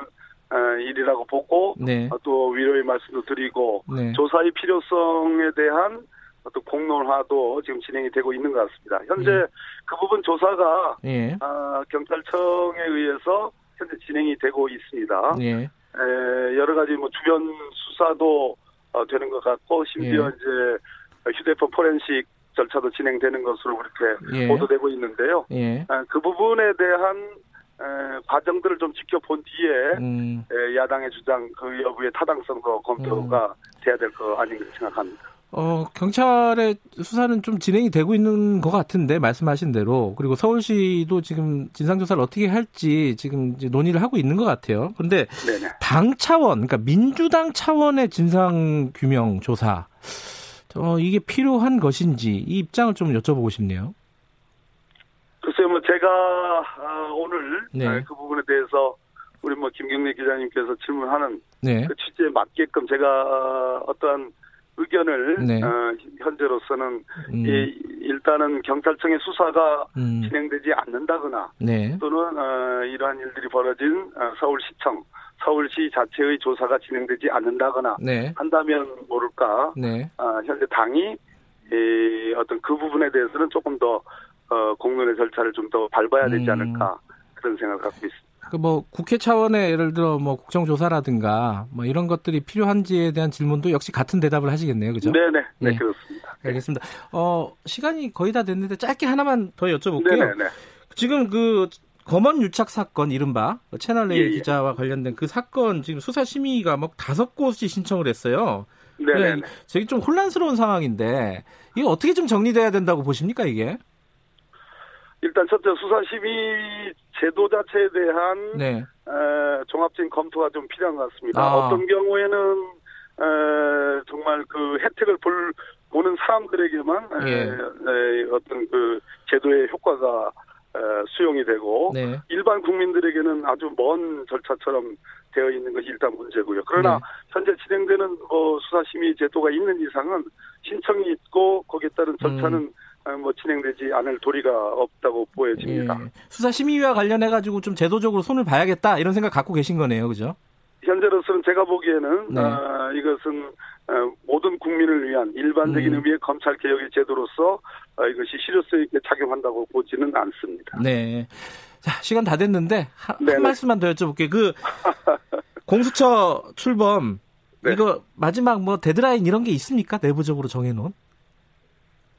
Speaker 7: 에, 일이라고 보고, 네. 어, 또 위로의 말씀도 드리고, 네. 조사의 필요성에 대한 어떤 공론화도 지금 진행이 되고 있는 것 같습니다. 현재 예. 그 부분 조사가 예. 어, 경찰청에 의해서 현재 진행이 되고 있습니다. 예. 에, 여러 가지 뭐 주변 수사도 어, 되는 것 같고 심지어 예. 이제 휴대폰 포렌식 절차도 진행되는 것으로 그렇게 예. 보도되고 있는데요. 예. 아, 그 부분에 대한 에, 과정들을 좀 지켜본 뒤에 음. 에, 야당의 주장 그 여부의 타당성도 검토가 음. 돼야 될 거 아닌가 생각합니다.
Speaker 2: 어, 경찰의 수사는 좀 진행이 되고 있는 것 같은데, 말씀하신 대로. 그리고 서울시도 지금 진상조사를 어떻게 할지 지금 논의를 하고 있는 것 같아요. 그런데. 당 차원, 그러니까 민주당 차원의 진상규명 조사, 어, 이게 필요한 것인지 이 입장을 좀 여쭤보고 싶네요.
Speaker 7: 글쎄요, 뭐 제가 아, 오늘 네. 아, 그 부분에 대해서 우리 뭐 김경래 기자님께서 질문하는 네. 그 취지에 맞게끔 제가 어떠한 의견을 네. 어, 현재로서는 음. 이, 일단은 경찰청의 수사가 음. 진행되지 않는다거나 네. 또는 어, 이러한 일들이 벌어진 어, 서울시청 서울시 자체의 조사가 진행되지 않는다거나 네. 한다면 모를까 네. 어, 현재 당이 이, 어떤 그 부분에 대해서는 조금 더 어, 공론의 절차를 좀 더 밟아야 되지 음. 않을까 그런 생각을 갖고 있습니다.
Speaker 2: 그뭐 국회 차원의 예를 들어 뭐 국정조사라든가 뭐 이런 것들이 필요한지에 대한 질문도 역시 같은 대답을 하시겠네요, 그죠?
Speaker 7: 네네, 네, 네 그렇습니다.
Speaker 2: 알겠습니다. 어 시간이 거의 다 됐는데 짧게 하나만 더 여쭤볼게요. 네네. 지금 그 검언 유착 사건 이른바 채널 A 예, 예. 기자와 관련된 그 사건 지금 수사 심의가 뭐 다섯 곳이 신청을 했어요. 네. 저기 좀 혼란스러운 상황인데 이거 어떻게 좀 정리돼야 된다고 보십니까 이게?
Speaker 7: 일단 첫째 수사심의 제도 자체에 대한 네. 에, 종합적인 검토가 좀 필요한 것 같습니다. 아. 어떤 경우에는 에, 정말 그 혜택을 볼 보는 사람들에게만 예. 에, 에, 어떤 그 제도의 효과가 에, 수용이 되고 네. 일반 국민들에게는 아주 먼 절차처럼 되어 있는 것이 일단 문제고요. 그러나 네. 현재 진행되는 뭐 수사심의 제도가 있는 이상은 신청이 있고 거기에 따른 절차는 음. 아, 뭐 진행되지 않을 도리가 없다고 보여집니다. 예.
Speaker 2: 수사 심의와 관련해 가지고 좀 제도적으로 손을 봐야겠다 이런 생각 갖고 계신 거네요, 그죠?
Speaker 7: 현재로서는 제가 보기에는 네. 아, 이것은 아, 모든 국민을 위한 일반적인 음. 의미의 검찰 개혁의 제도로서 아, 이것이 실효성 있게 작용한다고 보지는 않습니다.
Speaker 2: 네. 자 시간 다 됐는데 하, 한 말씀만 더 여쭤볼게요. 그 공수처 출범 네. 이거 마지막 뭐 데드라인 이런 게 있습니까? 내부적으로 정해놓은?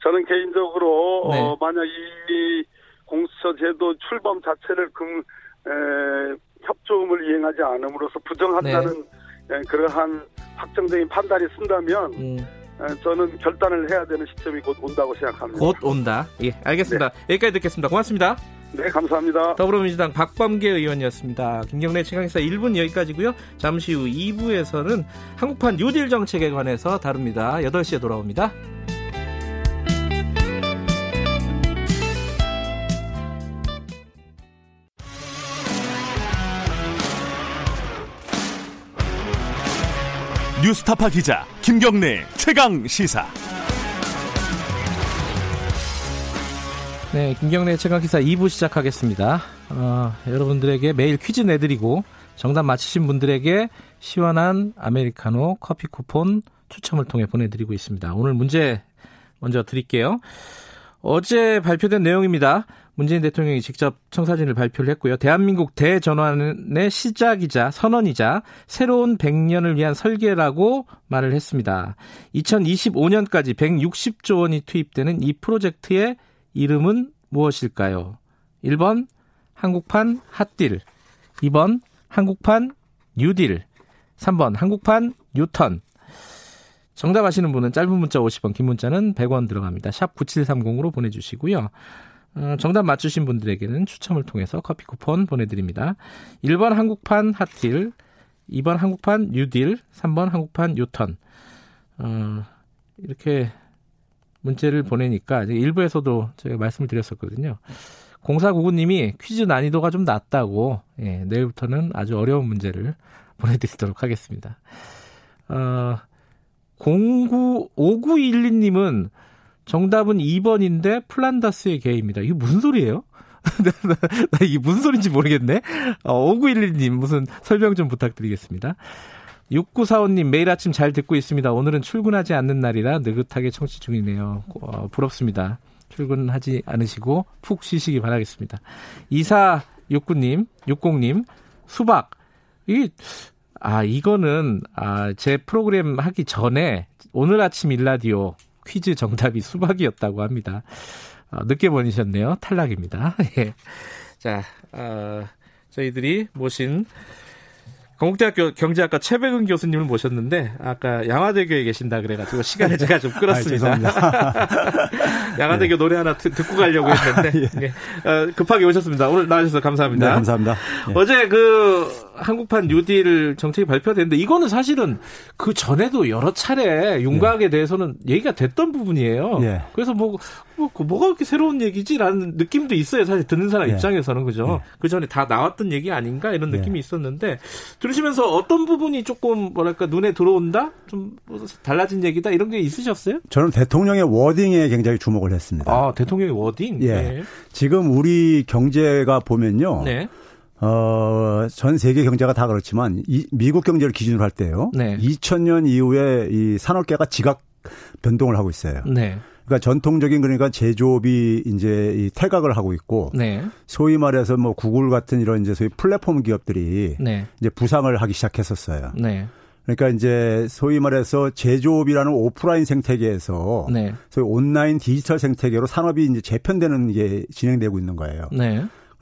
Speaker 7: 저는 개인적으로 네. 어, 만약 이 공수처 제도 출범 자체를 금 에, 협조음을 이행하지 않음으로써 부정한다는 네. 에, 그러한 확정적인 판단이 쓴다면 음. 에, 저는 결단을 해야 되는 시점이 곧 온다고 생각합니다.
Speaker 2: 곧 온다. 예, 알겠습니다. 네. 여기까지 듣겠습니다. 고맙습니다.
Speaker 7: 네, 감사합니다.
Speaker 2: 더불어민주당 박범계 의원이었습니다. 김경래 최강사 1분 여기까지고요. 잠시 후 2부에서는 한국판 뉴딜 정책에 관해서 다룹니다. 8시에 돌아옵니다.
Speaker 1: 뉴스타파 기자 김경래 최강 시사.
Speaker 2: 네, 김경래 최강 기사 2부 시작하겠습니다. 어, 여러분들에게 매일 퀴즈 내드리고 정답 맞히신 분들에게 시원한 아메리카노 커피 쿠폰 추첨을 통해 보내드리고 있습니다. 오늘 문제 먼저 드릴게요. 어제 발표된 내용입니다. 문재인 대통령이 직접 청사진을 발표를 했고요. 대한민국 대전환의 시작이자 선언이자 새로운 100년을 위한 설계라고 말을 했습니다. 2025년까지 160조 원이 투입되는 이 프로젝트의 이름은 무엇일까요? 1번 한국판 핫딜, 2번 한국판 뉴딜, 3번 한국판 뉴턴. 정답 아시는 분은 짧은 문자 50원, 긴 문자는 100원 들어갑니다. 샵 9730으로 보내주시고요. 어, 정답 맞추신 분들에게는 추첨을 통해서 커피 쿠폰 보내드립니다. 1번 한국판 핫딜, 2번 한국판 뉴딜, 3번 한국판 뉴턴. 어, 이렇게 문제를 보내니까 일부에서도 제가 말씀을 드렸었거든요. 공사구구님이 퀴즈 난이도가 좀 낮다고 예, 내일부터는 아주 어려운 문제를 보내드리도록 하겠습니다. 어, 09 5912님은 정답은 2번인데 플란다스의 개입니다. 이게 무슨 소리예요? 나 이게 무슨 소리인지 모르겠네. 어, 5911님 무슨 설명 좀 부탁드리겠습니다. 6945님 매일 아침 잘 듣고 있습니다. 오늘은 출근하지 않는 날이라 느긋하게 청취 중이네요. 어, 부럽습니다. 출근하지 않으시고 푹 쉬시기 바라겠습니다. 2469님, 60님, 수박. 이, 아, 이거는, 아, 제 프로그램 하기 전에 오늘 아침 일라디오 퀴즈 정답이 수박이었다고 합니다. 어, 늦게 보내셨네요. 탈락입니다. 예. 자, 어, 저희들이 모신 건국대학교 경제학과 최백은 교수님을 모셨는데 아까 양화대교에 계신다 그래가지고 시간을 제가 좀 끌었습니다. 아, 양화대교 네. 노래 하나 듣 고 가려고 했는데 아, 예. 어, 급하게 오셨습니다. 오늘 나와주셔서 감사합니다.
Speaker 8: 네, 감사합니다.
Speaker 2: 예. 어제 그 한국판 뉴딜 정책이 발표됐는데 이거는 사실은 그 전에도 여러 차례 윤곽에 예. 대해서는 얘기가 됐던 부분이에요. 예. 그래서 뭐, 뭐 뭐가 그렇게 새로운 얘기지라는 느낌도 있어요. 사실 듣는 사람 예. 입장에서는 그죠. 예. 그 전에 다 나왔던 얘기 아닌가 이런 느낌이 있었는데 들으시면서 어떤 부분이 조금 뭐랄까 눈에 들어온다? 좀 달라진 얘기다 이런 게 있으셨어요?
Speaker 8: 저는 대통령의 워딩에 굉장히 주목을 했습니다.
Speaker 2: 아 대통령의 워딩?
Speaker 8: 예. 네. 지금 우리 경제가 보면요. 네. 어, 전 세계 경제가 다 그렇지만 이, 미국 경제를 기준으로 할 때요. 네. 2000년 이후에 이 산업계가 지각 변동을 하고 있어요. 네. 그러니까 전통적인 그러니까 제조업이 이제 이 퇴각을 하고 있고 네. 소위 말해서 뭐 구글 같은 이런 이제 소위 플랫폼 기업들이 네. 이제 부상을 하기 시작했었어요. 네. 그러니까 이제 소위 말해서 제조업이라는 오프라인 생태계에서 네. 소위 온라인 디지털 생태계로 산업이 이제 재편되는 게 진행되고 있는 거예요.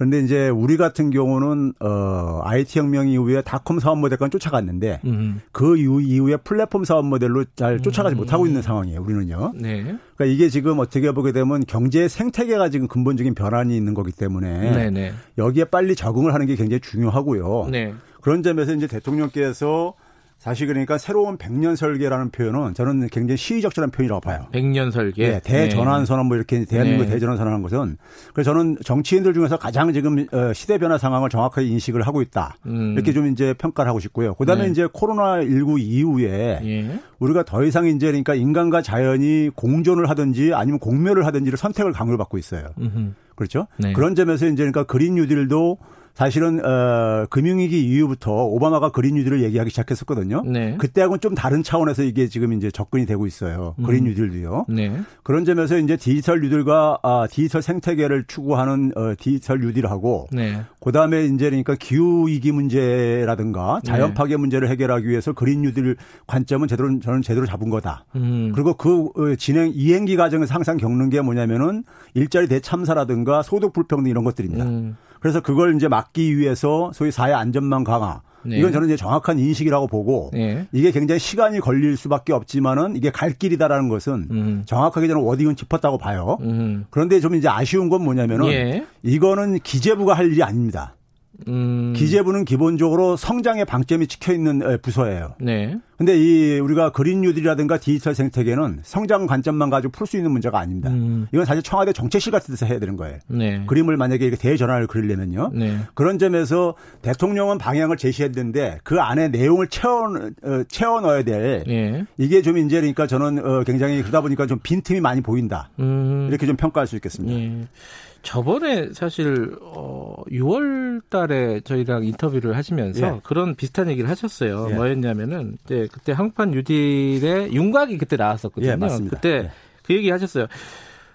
Speaker 8: 네. 그런데 이제 우리 같은 경우는 어 IT 혁명 이후에 닷컴 사업 모델까지 쫓아갔는데 음. 그 이후, 이후에 플랫폼 사업 모델로 잘 쫓아가지 음. 못하고 있는 상황이에요. 우리는요. 네. 그러니까 이게 지금 어떻게 보게 되면 경제 생태계가 지금 근본적인 변환이 있는 거기 때문에 네, 네. 여기에 빨리 적응을 하는 게 굉장히 중요하고요. 네. 그런 점에서 이제 대통령께서 사실 그러니까 새로운 백년 설계라는 표현은 저는 굉장히 시의적절한 표현이라고 봐요.
Speaker 2: 백년 설계.
Speaker 8: 네, 대전환 선언 뭐 이렇게 대한민국 네. 대전환 선언한 것은 그래서 저는 정치인들 중에서 가장 지금 어, 시대 변화 상황을 정확하게 인식을 하고 있다. 음. 이렇게 좀 이제 평가를 하고 싶고요. 그다음에 네. 이제 코로나 19 이후에 예. 우리가 더 이상 이제 그러니까 인간과 자연이 공존을 하든지 아니면 공멸을 하든지를 선택을 강요를 받고 있어요. 음흠. 그렇죠? 네. 그런 점에서 이제 그러니까 그린 뉴딜도 사실은 어, 금융위기 이후부터 오바마가 그린 뉴딜을 얘기하기 시작했었거든요. 네. 그때하고는 좀 다른 차원에서 이게 지금 이제 접근이 되고 있어요. 음. 그린 뉴딜도요. 네. 그런 점에서 이제 디지털 뉴딜과 아, 디지털 생태계를 추구하는 어, 디지털 뉴딜하고 네. 그다음에 이제 그러니까 기후 위기 문제라든가 자연 네. 파괴 문제를 해결하기 위해서 그린 뉴딜 관점은 제대로 저는 제대로 잡은 거다. 음. 그리고 그 어, 진행 이행기 과정에서 항상 겪는 게 뭐냐면은 일자리 대참사라든가 소득 불평등 이런 것들입니다. 음. 그래서 그걸 이제 막기 위해서 소위 사회 안전망 강화 네. 이건 저는 이제 정확한 인식이라고 보고 네. 이게 굉장히 시간이 걸릴 수밖에 없지만은 이게 갈 길이다라는 것은 음. 정확하게 저는 wording은 짚었다고 봐요. 음. 그런데 좀 이제 아쉬운 건 뭐냐면은 예. 이거는 기재부가 할 일이 아닙니다. 음. 기재부는 기본적으로 성장의 방점이 찍혀 있는 부서예요. 네. 근데 이 우리가 그린 뉴딜이라든가 디지털 생태계는 성장 관점만 가지고 풀 수 있는 문제가 아닙니다. 음. 이건 사실 청와대 정책실 같은 데서 해야 되는 거예요. 네. 그림을 만약에 이렇게 대전환을 그리려면요. 네. 그런 점에서 대통령은 방향을 제시했는데 그 안에 내용을 채워 어, 채워 넣어야 될 네. 이게 좀 이제 그러니까 저는 어, 굉장히 그러다 보니까 좀 빈틈이 많이 보인다. 음. 이렇게 좀 평가할 수 있겠습니다. 예.
Speaker 2: 저번에 사실 어 6월 달에 저희랑 인터뷰를 하시면서 예. 그런 비슷한 얘기를 하셨어요. 예. 뭐였냐면은 이제 그때 한국판 뉴딜의 윤곽이 그때 나왔었거든요. 예, 맞습니다. 그때 예. 그 얘기 하셨어요.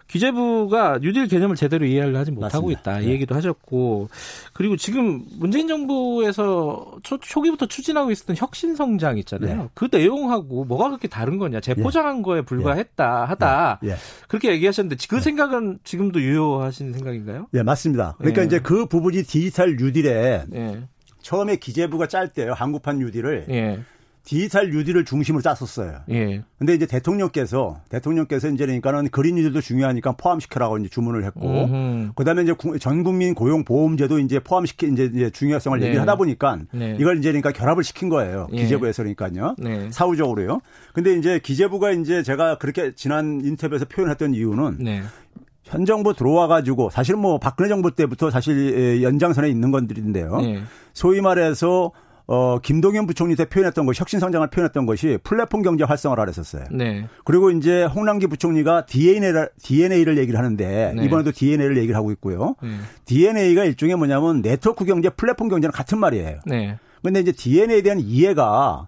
Speaker 2: 기재부가 뉴딜 개념을 제대로 이해를 하지 못하고 맞습니다. 있다 이 네. 얘기도 하셨고 그리고 지금 문재인 정부에서 초, 초기부터 추진하고 있었던 혁신 성장 있잖아요. 네. 그 내용하고 뭐가 그렇게 다른 거냐 재포장한 예. 거에 불과했다 하다 예. 예. 그렇게 얘기하셨는데 그 네. 생각은 지금도 유효하신 생각인가요?
Speaker 8: 예 맞습니다. 그러니까 예. 이제 그 부분이 디지털 뉴딜에 예. 처음에 기재부가 짤 때요 한국판 뉴딜을 디지털 뉴딜을 중심으로 짰었어요. 예. 근데 이제 대통령께서 대통령께서 이제 그러니까는 그린 뉴딜도 중요하니까 포함시켜라고 이제 주문을 했고 음흠. 그다음에 이제 전 국민 고용 보험제도 이제 포함시키 이제, 이제 중요성을 네. 얘기를 하다 보니까 네. 이걸 이제 그러니까 결합을 시킨 거예요. 예. 기재부에서 그러니까요. 네. 사후적으로요. 근데 이제 기재부가 이제 제가 그렇게 지난 인터뷰에서 표현했던 이유는 네. 현 정부 들어와 가지고 사실 뭐 박근혜 정부 때부터 사실 연장선에 있는 건들인데요. 네. 소위 말해서 어, 김동연 부총리 때 표현했던 것이 혁신 성장을 표현했던 것이 플랫폼 경제 활성화를 했었어요. 네. 그리고 이제 홍남기 부총리가 DNA를, DNA를 얘기를 하는데 네. 이번에도 DNA를 얘기를 하고 있고요. 네. DNA가 일종의 뭐냐면 네트워크 경제, 플랫폼 경제는 같은 말이에요. 네. 근데 이제 DNA에 대한 이해가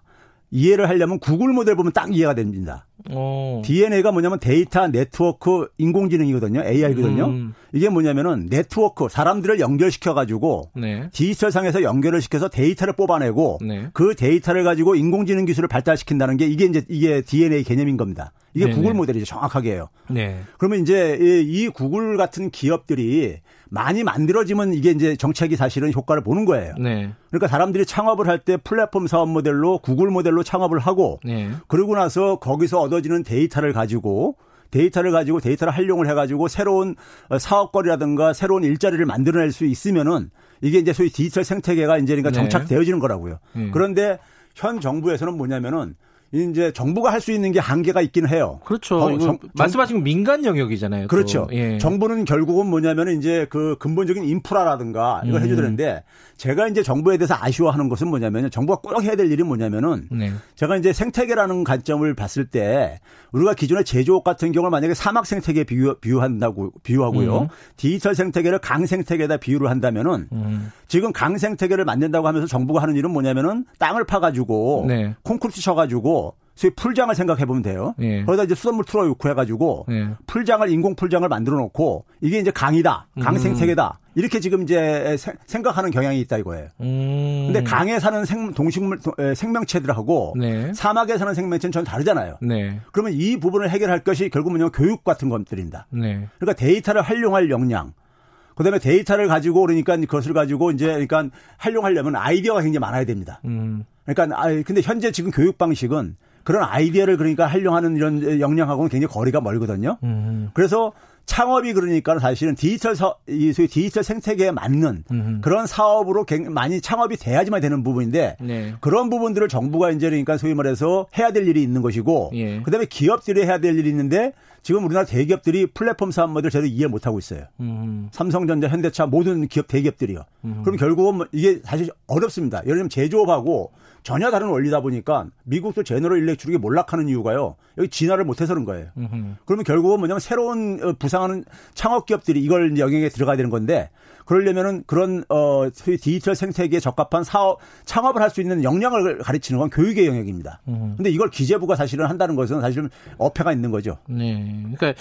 Speaker 8: 이해를 하려면 구글 모델 보면 딱 이해가 됩니다. 오. DNA가 뭐냐면 데이터 네트워크 인공지능이거든요. AI거든요. 음. 이게 뭐냐면은 네트워크 사람들을 연결시켜 가지고 네. 디지털 상에서 연결을 시켜서 데이터를 뽑아내고 네. 그 데이터를 가지고 인공지능 기술을 발달시킨다는 게 이게 이제 이게 DNA 개념인 겁니다. 이게 네네. 구글 모델이죠. 정확하게요. 네. 그러면 이제 이 구글 같은 기업들이 많이 만들어지면 이게 이제 정책이 사실은 효과를 보는 거예요. 네. 그러니까 사람들이 창업을 할 때 플랫폼 사업 모델로 구글 모델로 창업을 하고 네. 그러고 나서 거기서 얻어지는 데이터를 가지고 데이터를 가지고 데이터를 활용을 해가지고 새로운 사업거리라든가 새로운 일자리를 만들어낼 수 있으면은 이게 이제 소위 디지털 생태계가 이제 그러니까 네. 정착되어지는 거라고요. 네. 그런데 현 정부에서는 뭐냐면은 이제 정부가 할 수 있는 게 한계가 있긴 해요.
Speaker 2: 그렇죠. 어, 정, 말씀하신 민간 영역이잖아요.
Speaker 8: 그렇죠. 예. 정부는 결국은 뭐냐면은 이제 그 근본적인 인프라라든가 이걸 음. 해줘야 되는데 제가 이제 정부에 대해서 아쉬워하는 것은 뭐냐면요. 정부가 꼭 해야 될 일이 뭐냐면은 네. 제가 이제 생태계라는 관점을 봤을 때 우리가 기존의 제조업 같은 경우를 만약에 사막 생태계에 비유, 비유한다고 비유하고요. 음. 디지털 생태계를 강 생태계에다 비유를 한다면은 음. 지금 강 생태계를 만든다고 하면서 정부가 하는 일은 뭐냐면은 땅을 파가지고 네. 콘크리트 쳐가지고 소위 풀장을 생각해 보면 돼요. 예. 거기다 이제 수돗물 틀어 놓고 해가지고 예. 풀장을 인공 풀장을 만들어 놓고 이게 이제 강이다, 강 음. 생태계다 이렇게 지금 이제 생각하는 경향이 있다 이거예요. 음. 근데 강에 사는 생, 동식물 생명체들하고 네. 사막에 사는 생명체는 전 다르잖아요. 네. 그러면 이 부분을 해결할 것이 결국은 교육 같은 것들입니다. 네. 그러니까 데이터를 활용할 역량. 그다음에 데이터를 가지고 그러니까 그것을 가지고 이제 그러니까 활용하려면 아이디어가 굉장히 많아야 됩니다. 음. 그러니까 아 근데 현재 지금 교육 방식은 그런 아이디어를 그러니까 활용하는 이런 역량하고는 굉장히 거리가 멀거든요. 음. 그래서 창업이 그러니까 사실은 디지털 서, 이 소위 디지털 생태계에 맞는 음흠. 그런 사업으로 많이 창업이 돼야지만 되는 부분인데 네. 그런 부분들을 정부가 이제 그러니까 소위 말해서 해야 될 일이 있는 것이고 예. 그다음에 기업들이 해야 될 일이 있는데 지금 우리나라 대기업들이 플랫폼 사업 모델 제대로 이해 못 하고 있어요. 음. 삼성전자, 현대차 모든 기업 대기업들이요. 음. 그럼 결국은 뭐 이게 사실 어렵습니다. 예를 들면 제조업하고 전혀 다른 원리다 보니까 미국도 제너럴 일렉트릭이 몰락하는 이유가요. 여기 진화를 못해서 그런 거예요. 음흠. 그러면 결국은 뭐냐면 새로운 어, 부상하는 창업 기업들이 이걸 영역에 들어가야 되는 건데 그러려면은 그런 어 디지털 생태계에 적합한 사업 창업을 할 수 있는 역량을 가르치는 건 교육의 영역입니다. 음. 근데 이걸 기재부가 사실은 한다는 것은 사실은 어폐가 있는 거죠.
Speaker 2: 네. 그러니까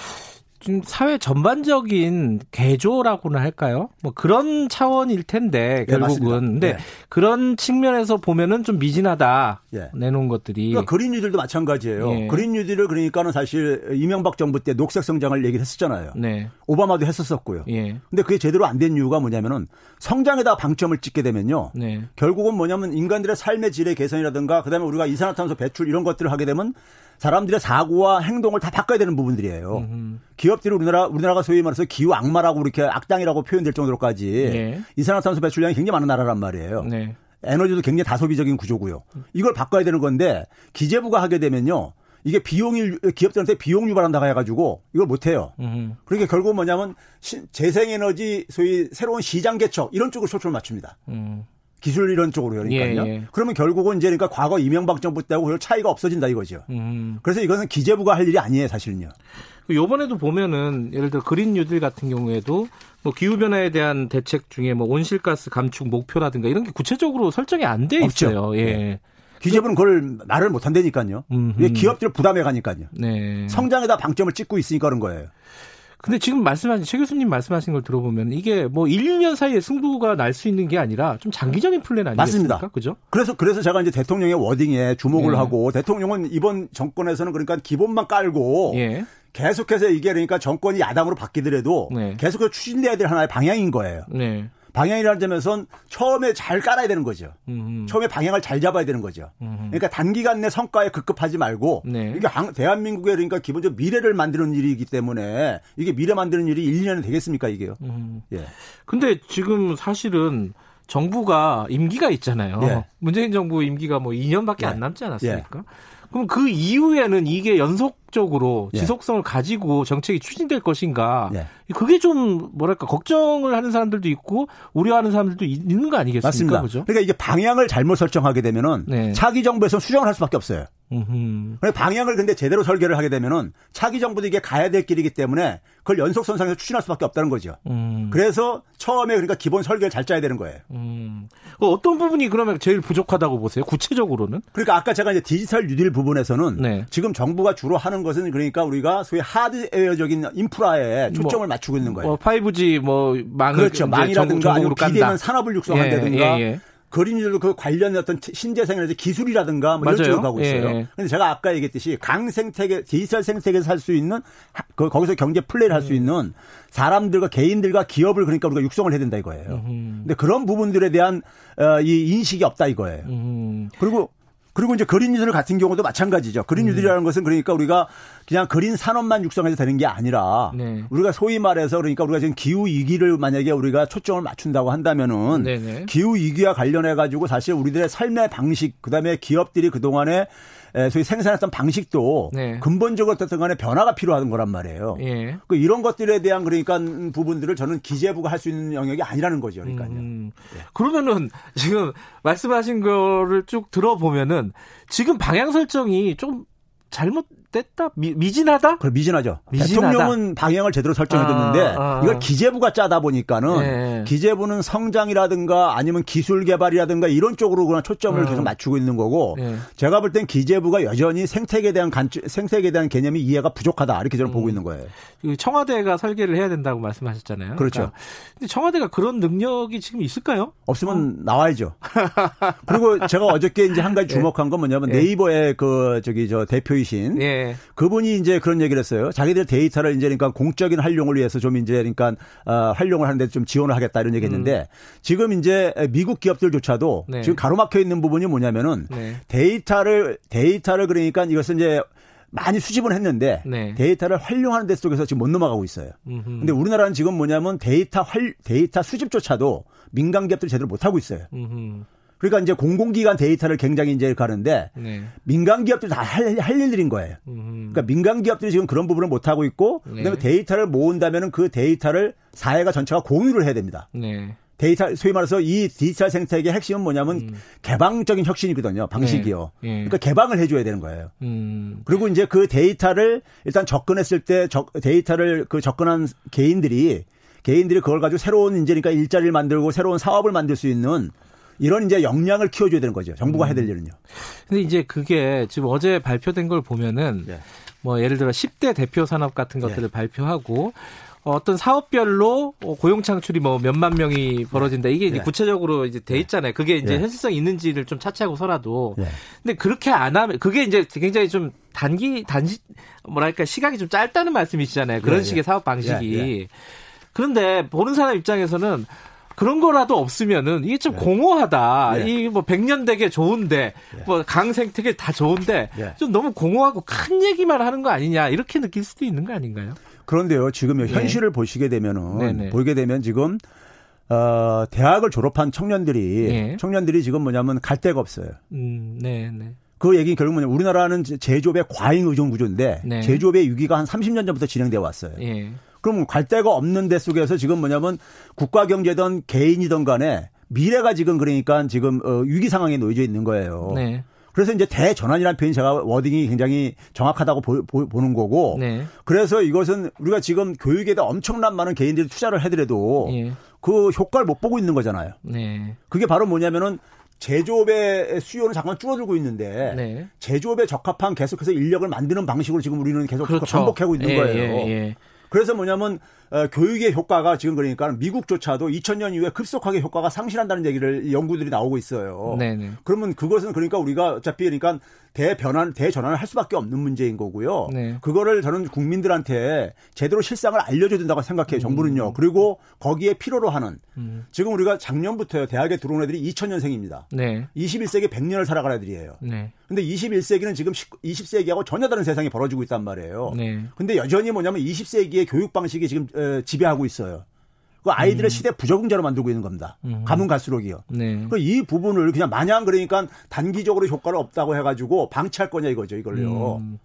Speaker 2: 좀 사회 전반적인 개조라고나 할까요? 뭐 그런 차원일 텐데 네, 결국은. 네, 근데 네. 그런 측면에서 보면은 좀 미진하다. 예. 내놓은 것들이.
Speaker 8: 그러니까 그린 뉴딜도 마찬가지예요. 예. 그린 뉴딜을 그러니까는 사실 이명박 정부 때 녹색 성장을 얘기를 했었잖아요. 네. 오바마도 했었었고요. 예. 근데 그게 제대로 안 된 이유가 뭐냐면은 성장에다 방점을 찍게 되면요. 네. 결국은 뭐냐면 인간들의 삶의 질의 개선이라든가 그다음에 우리가 이산화탄소 배출 이런 것들을 하게 되면 사람들의 사고와 행동을 다 바꿔야 되는 부분들이에요. 음흠. 기업들이 우리나라 우리나라가 소위 말해서 기후 악마라고 이렇게 악당이라고 표현될 정도로까지 네. 이산화탄소 배출량이 굉장히 많은 나라란 말이에요. 네. 에너지도 굉장히 다소비적인 구조고요. 이걸 바꿔야 되는 건데 기재부가 하게 되면요. 이게 비용이 기업들한테 비용 유발한다고 해가지고 이걸 못해요. 그러니까 결국 뭐냐면 재생에너지 소위 새로운 시장 개척 이런 쪽으로 초점을 맞춥니다. 음. 기술 이런 쪽으로 그러니까요. 예, 예. 그러면 결국은 이제 그러니까 과거 이명박 정부 때하고 별 차이가 없어진다 이거죠. 음. 그래서 이것은 기재부가 할 일이 아니에요, 사실은요.
Speaker 2: 요번에도 보면은 예를 들어 그린 뉴딜 같은 경우에도 뭐 기후 변화에 대한 대책 중에 뭐 온실가스 감축 목표라든가 이런 게 구체적으로 설정이 안 돼 있어요. 없죠. 예. 네.
Speaker 8: 기재부는 그걸 말을 못 한다니까요. 왜 기업들 부담해 가니까요. 네. 성장에다 방점을 찍고 있으니까 그런 거예요.
Speaker 2: 근데 지금 말씀하신 최 교수님 말씀하신 걸 들어보면 이게 뭐 1, 2년 사이에 승부가 날 수 있는 게 아니라 좀 장기적인 플랜 아니겠습니까? 맞습니다. 그죠?
Speaker 8: 그래서 그래서 제가 이제 대통령의 워딩에 주목을 네. 하고 대통령은 이번 정권에서는 그러니까 기본만 깔고 예. 계속해서 이게 그러니까 정권이 야당으로 바뀌더라도 네. 계속해서 추진돼야 될 하나의 방향인 거예요. 네. 방향이라는 점에선 처음에 잘 깔아야 되는 거죠. 음흠. 처음에 방향을 잘 잡아야 되는 거죠. 음흠. 그러니까 단기간 내 성과에 급급하지 말고 네. 이게 대한민국의 그러니까 기본적으로 미래를 만드는 일이기 때문에 이게 미래 만드는 일이 1, 2년은 되겠습니까 이게요. 음.
Speaker 2: 예. 근데 지금 사실은 정부가 임기가 있잖아요. 예. 문재인 정부 임기가 뭐 2년밖에 예. 안 남지 않았습니까? 예. 그럼 그 이후에는 이게 연속적으로 예. 지속성을 가지고 정책이 추진될 것인가? 예. 그게 좀 뭐랄까 걱정을 하는 사람들도 있고 우려하는 사람들도 있는 거 아니겠습니까?
Speaker 8: 맞습니다. 그죠? 그러니까 이게 방향을 잘못 설정하게 되면은 네. 차기 정부에서 수정을 할 수밖에 없어요. 음흠. 방향을 근데 제대로 설계를 하게 되면은 차기 정부도 이게 가야 될 길이기 때문에 그걸 연속선상에서 추진할 수밖에 없다는 거죠. 음. 그래서 처음에 그러니까 기본 설계를 잘 짜야 되는 거예요. 음.
Speaker 2: 어떤 부분이 그러면 제일 부족하다고 보세요? 구체적으로는?
Speaker 8: 그러니까 아까 제가 이제 디지털 뉴딜 부분에서는 네. 지금 정부가 주로 하는 것은 그러니까 우리가 소위 하드웨어적인 인프라에 뭐 초점을 뭐, 맞추고 있는 거예요. 뭐
Speaker 2: 5G 뭐 망을
Speaker 8: 그렇죠. 망이라든가 아니면 비대면 산업을 육성한다든가 예, 예, 예. 그린이들도 그 관련된 어떤 신재생에너지 기술이라든가 뭐 이런 쪽으로 가고 있어요. 그런데 예. 생태 아까 얘기했듯이 강 생태계, 디지털 생태계에서 살수 있는 그 거기서 경제 플레이를 할수 음. 있는 사람들과 개인들과 기업을 그러니까 우리가 육성을 해야 된다 이거예요. 음. 근데 그런 부분들에 대한 어, 이 인식이 없다 이거예요. 음. 그리고 그리고 이제 그린 뉴딜 같은 경우도 마찬가지죠. 그린 음. 뉴딜이라는 것은 그러니까 우리가 그냥 그린 산업만 육성해서 되는 게 아니라 네. 우리가 소위 말해서 그러니까 우리가 지금 기후 위기를 만약에 우리가 초점을 맞춘다고 한다면은 네네. 기후 위기와 관련해 가지고 사실 우리들의 삶의 방식 그다음에 기업들이 그동안에 소위 생산했던 방식도 네. 근본적으로 어떤 간에 변화가 필요한 거란 말이에요. 예. 그 이런 것들에 대한 그러니까 부분들을 저는 기재부가 할 수 있는 영역이 아니라는 거죠. 그러니까요. 음.
Speaker 2: 예. 그러면은 지금 말씀하신 거를 쭉 들어보면은 지금 방향 설정이 좀 잘못 됐다? 미, 진하다
Speaker 8: 그래, 미진하죠. 미진하다. 대통령은 방향을 제대로 설정해뒀는데 아, 아, 아. 이걸 기재부가 짜다 보니까는 네. 기재부는 성장이라든가 아니면 기술 개발이라든가 이런 쪽으로 그냥 초점을 아. 계속 맞추고 있는 거고 네. 제가 볼 땐 기재부가 여전히 생태계에 대한 간 생태계에 대한 개념이 이해가 부족하다 이렇게 저는 음. 보고 있는 거예요.
Speaker 2: 청와대가 설계를 해야 된다고 말씀하셨잖아요.
Speaker 8: 그렇죠. 그러니까.
Speaker 2: 근데 청와대가 그런 능력이 지금 있을까요?
Speaker 8: 없으면 어. 나와야죠. 그리고 제가 어저께 이제 한 가지 네. 주목한 건 뭐냐면 네. 네이버의 그 저기 저 대표이신 네. 그분이 이제 그런 얘기를 했어요. 자기들 데이터를 이제 그러니까 공적인 활용을 위해서 좀 이제 그러니까 어, 활용을 하는데 좀 지원을 하겠다 이런 얘기했는데 음. 지금 이제 미국 기업들조차도 네. 지금 가로막혀 있는 부분이 뭐냐면은 네. 데이터를 데이터를 그러니까 이것은 이제 많이 수집을 했는데 네. 데이터를 활용하는 데 속에서 지금 못 넘어가고 있어요. 음흠. 근데 우리나라는 지금 뭐냐면 데이터 활 데이터 수집조차도 민간 기업들이 제대로 못 하고 있어요. 음흠. 그러니까 이제 공공기관 데이터를 굉장히 이제 가는데 네. 민간 기업들 다 할 일들인 거예요. 음. 그러니까 민간 기업들이 지금 그런 부분을 못 하고 있고 네. 그다음에 데이터를 모은다면은 그 데이터를 사회가 전체가 공유를 해야 됩니다. 네. 데이터 소위 말해서 이 디지털 생태계의 핵심은 뭐냐면 음. 개방적인 혁신이거든요. 방식이요. 네. 네. 그러니까 개방을 해줘야 되는 거예요. 음. 그리고 이제 그 데이터를 일단 접근했을 때 데이터를 그 접근한 개인들이 개인들이 그걸 가지고 새로운 이제 그러니까 일자리를 만들고 새로운 사업을 만들 수 있는 이런 이제 역량을 키워줘야 되는 거죠. 정부가 음. 해야 될 일은요.
Speaker 2: 근데 이제 그게 지금 어제 발표된 걸 보면은 예. 뭐 예를 들어 10대 대표 산업 같은 것들을 예. 발표하고 어떤 사업별로 고용 창출이 뭐 몇만 명이 벌어진다. 이게 이제 예. 구체적으로 이제 돼 있잖아요. 그게 이제 예. 현실성 있는지를 좀 차치하고서라도. 예. 근데 그렇게 안 하면 그게 이제 굉장히 좀 단기 단지 뭐랄까 시각이 좀 짧다는 말씀이시잖아요. 그런. 식의 사업 방식이. 그런데 보는 사람 입장에서는 그런 거라도 없으면은 이게 좀 네. 공허하다. 네. 이뭐 백년 되게 좋은데 네. 뭐 강생태계 다 좋은데 네. 좀 너무 공허하고 큰 얘기만 하는 거 아니냐 이렇게 느낄 수도 있는 거 아닌가요?
Speaker 8: 그런데요, 지금 네. 현실을 보시게 되면은. 보게 되면 지금 어, 대학을 졸업한 청년들이 네. 청년들이 지금 뭐냐면 갈 데가 없어요. 음, 네, 네. 그 얘기는 결국 뭐냐면 우리나라는 제조업의 과잉 의존 구조인데 네. 제조업의 위기가 한 30년 전부터 진행되어 왔어요. 예. 그럼 갈 데가 없는 데 속에서 지금 뭐냐면 국가 경제든 개인이든 간에 미래가 지금 그러니까 지금 어, 위기 상황에 놓여져 있는 거예요. 네. 그래서 이제 대전환이라는 표현이 제가 워딩이 굉장히 정확하다고 보, 보는 거고 네. 그래서 이것은 우리가 지금 교육에다 엄청난 많은 개인들이 투자를 해더라도 네. 그 효과를 못 보고 있는 거잖아요. 네. 그게 바로 뭐냐면은 제조업의 수요는 잠깐 줄어들고 있는데 네. 제조업에 적합한 계속해서 인력을 만드는 방식으로 지금 우리는 계속 그렇죠. 반복하고 있는 예, 거예요. 예, 예. 그래서 뭐냐면 어, 교육의 효과가 지금 그러니까 미국조차도 2000년 이후에 급속하게 효과가 상실한다는 얘기를 연구들이 나오고 있어요. 네네. 그러면 그것은 그러니까 우리가 어차피 그러니까 대변환, 대전환을 할 수밖에 없는 문제인 거고요. 네. 그거를 저는 국민들한테 제대로 실상을 알려줘야 된다고 생각해요. 정부는요. 음. 그리고 거기에 필요로 하는 음. 지금 우리가 작년부터요. 대학에 들어온 애들이 2000년생입니다. 네. 21세기 100년을 살아갈 애들이에요. 네. 근데 21세기는 지금 20세기하고 전혀 다른 세상이 벌어지고 있단 말이에요. 네. 근데 여전히 뭐냐면 20세기의 교육 방식이 지금 지배하고 있어요. 그 아이들의 음. 시대 부적응자로 만들고 있는 겁니다. 음. 가면 갈수록이요. 네. 그이 부분을 그냥 마냥 그러니까 단기적으로 효과를 없다고 해가지고 방치할 거냐 이거죠, 이걸요. 음.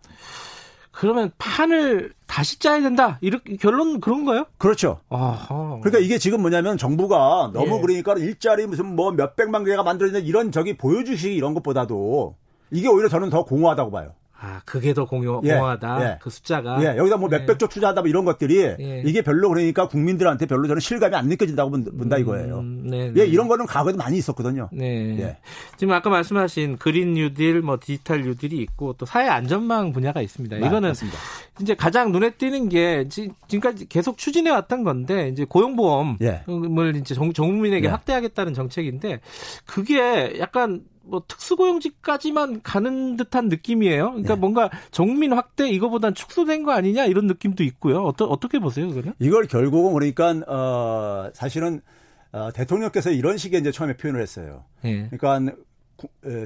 Speaker 2: 그러면 판을 다시 짜야 된다. 이렇게 결론 그런가요?
Speaker 8: 그렇죠. 아하. 그러니까 이게 지금 뭐냐면 정부가 너무 예. 그러니까 일자리 무슨 뭐 몇백만 개가 만들어지는 이런 저기 보여주시 이런 것보다도 이게 오히려 저는 더 공허하다고 봐요.
Speaker 2: 아, 그게 더 공유, 예, 공허하다. 예. 그 숫자가.
Speaker 8: 예, 여기다 뭐 예. 몇백 조 투자하다 뭐 이런 것들이 예. 이게 별로 그러니까 국민들한테 별로 저는 실감이 안 느껴진다고 본다 이거예요. 음, 네, 네. 예, 이런 거는 과거에도 많이 있었거든요. 네.
Speaker 2: 예. 지금 아까 말씀하신 그린 뉴딜, 뭐 디지털 뉴딜이 있고 또 사회 안전망 분야가 있습니다. 네, 이거는 맞습니다. 이제 가장 눈에 띄는 게 지금까지 계속 추진해 왔던 건데 이제 고용보험을 예. 이제 전 국민에게 예. 확대하겠다는 정책인데 그게 약간 뭐 특수고용직까지만 가는 듯한 느낌이에요. 그러니까 네. 뭔가 정민 확대 이거보단 축소된 거 아니냐 이런 느낌도 있고요. 어떠, 어떻게 보세요, 그거는?
Speaker 8: 이걸 결국은 그러니까 어 사실은 어, 대통령께서 이런 식의 이제 처음에 표현을 했어요. 네. 그러니까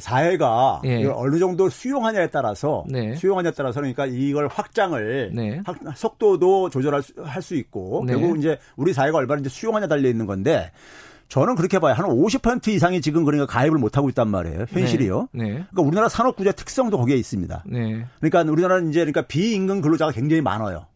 Speaker 8: 사회가 네. 이걸 어느 정도 수용하냐에 따라서 네. 수용하냐에 따라서 그러니까 이걸 확장을 네. 확, 속도도 조절할 수, 할 수 있고 네. 결국 이제 우리 사회가 얼마나 이제 수용하냐 달려 있는 건데 저는 그렇게 봐요. 한 50% 이상이 지금 그러니까 가입을 못 하고 있단 말이에요. 현실이요. 네. 네. 그러니까 우리나라 산업 구조의 특성도 거기에 있습니다. 네. 그러니까 우리나라는 이제 그러니까 비임금 근로자가 굉장히 많아요.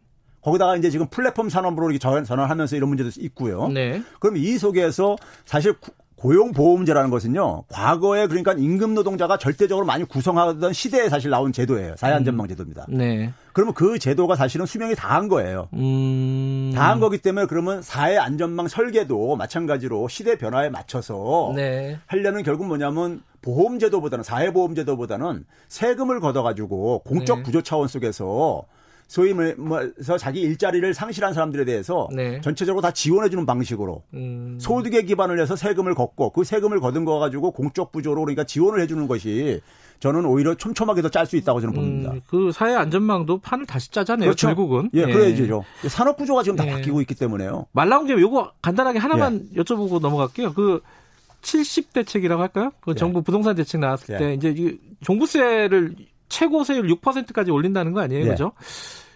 Speaker 8: 거기다가 이제 지금 플랫폼 산업으로 이렇게 전환하면서 이런 문제도 있고요. 네. 그럼 이 속에서 사실 고용보험제라는 것은요, 과거에 그러니까 임금 노동자가 절대적으로 많이 구성하던 시대에 사실 나온 제도예요. 사회안전망 제도입니다. 음. 네. 그러면 그 제도가 사실은 수명이 다한 거예요. 음. 다한 거기 때문에 그러면 사회안전망 설계도 마찬가지로 시대 변화에 맞춰서 네. 하려면 결국 뭐냐면 보험제도보다는 사회보험제도보다는 세금을 걷어가지고 공적 네. 구조 차원 속에서 소위 뭐서 자기 일자리를 상실한 사람들에 대해서 네. 전체적으로 다 지원해주는 방식으로 음. 소득에 기반을 해서 세금을 걷고 그 세금을 거둔 거 가지고 공적 부조로 그러니까 지원을 해주는 것이 저는 오히려 촘촘하게 더 짤 수 있다고 저는 봅니다. 음,
Speaker 2: 그 사회 안전망도 판을 다시 짜잖아요. 그렇죠. 결국은.
Speaker 8: 예, 예. 그래야죠. 산업 구조가 지금 다 예. 바뀌고 있기 때문에요.
Speaker 2: 말 나온 김에 요거 간단하게 하나만 예. 여쭤보고 넘어갈게요. 그 70 대책이라고 할까요? 그 예. 정부 부동산 대책 나왔을 예. 때 이제 종부세를 최고 세율 6%까지 올린다는 거 아니에요, 예. 그죠?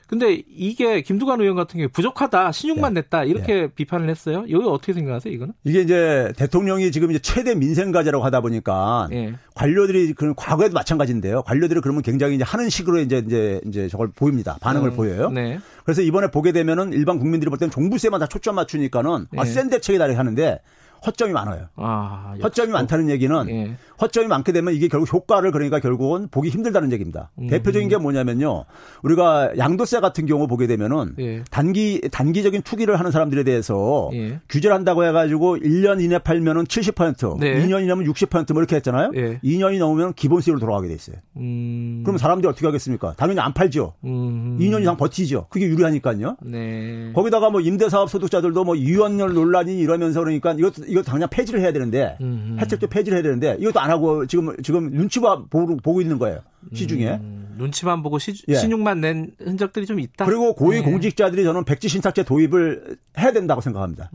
Speaker 2: 근데 이게 김두관 의원 같은 경우에 부족하다, 신용만 네. 냈다 이렇게 네. 비판을 했어요. 이거 어떻게 생각하세요, 이거는?
Speaker 8: 이게 이제 대통령이 지금 이제 최대 민생 과제라고 하다 보니까 네. 관료들이 그 과거에도 마찬가지인데요. 관료들이 그러면 굉장히 이제 하는 식으로 이제 이제 이제 저걸 보입니다. 반응을 음, 보여요. 네. 그래서 이번에 보게 되면은 일반 국민들이 볼 때는 종부세만 다 초점 맞추니까는 아, 네. 센 대책이다 이렇게 하는데 허점이 많아요. 아, 허점이 많다는 얘기는 예. 허점이 많게 되면 이게 결국 효과를 그러니까 결국은 보기 힘들다는 얘기입니다. 음. 대표적인 게 뭐냐면요. 우리가 양도세 같은 경우 보게 되면은 예. 단기 단기적인 투기를 하는 사람들에 대해서 예. 규제를 한다고 해 가지고 1년 이내 팔면은 70%, 네. 2년이 넘으면 60%뭐 이렇게 했잖아요. 예. 2년이 넘으면 기본 세율로 돌아가게 돼 있어요. 음. 그럼 사람들이 어떻게 하겠습니까? 당연히 안 팔죠. 음. 2년 이상 버티죠. 그게 유리하니까요. 네. 거기다가 뭐 임대사업 소득자들도 뭐 유연율 논란이 이러면서 그러니까 이것도 이거 당장 폐지를 해야 되는데 음. 혜택도 폐지를 해야 되는데 이것도 안 하고 지금 지금 눈치만 보고, 보고 있는 거예요. 시중에. 음,
Speaker 2: 눈치만 보고 시, 예. 신용만 낸 흔적들이 좀 있다.
Speaker 8: 그리고 고위 네. 공직자들이 저는 백지 신탁제 도입을 해야 된다고 생각합니다.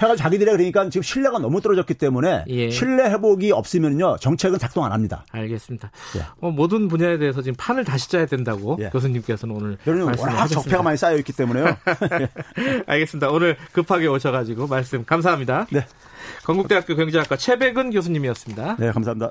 Speaker 8: 해가 자기들의 그러니까 지금 신뢰가 너무 떨어졌기 때문에 예. 신뢰 회복이 없으면요 정책은 작동 안 합니다.
Speaker 2: 알겠습니다. 예. 어, 모든 분야에 대해서 지금 판을 다시 짜야 된다고 예. 교수님께서는 오늘
Speaker 8: 워낙 적폐가 많이 쌓여 있기 때문에요.
Speaker 2: 알겠습니다. 오늘 급하게 오셔가지고 말씀 감사합니다. 네. 건국대학교 경제학과 최백은 교수님이었습니다.
Speaker 8: 네, 감사합니다.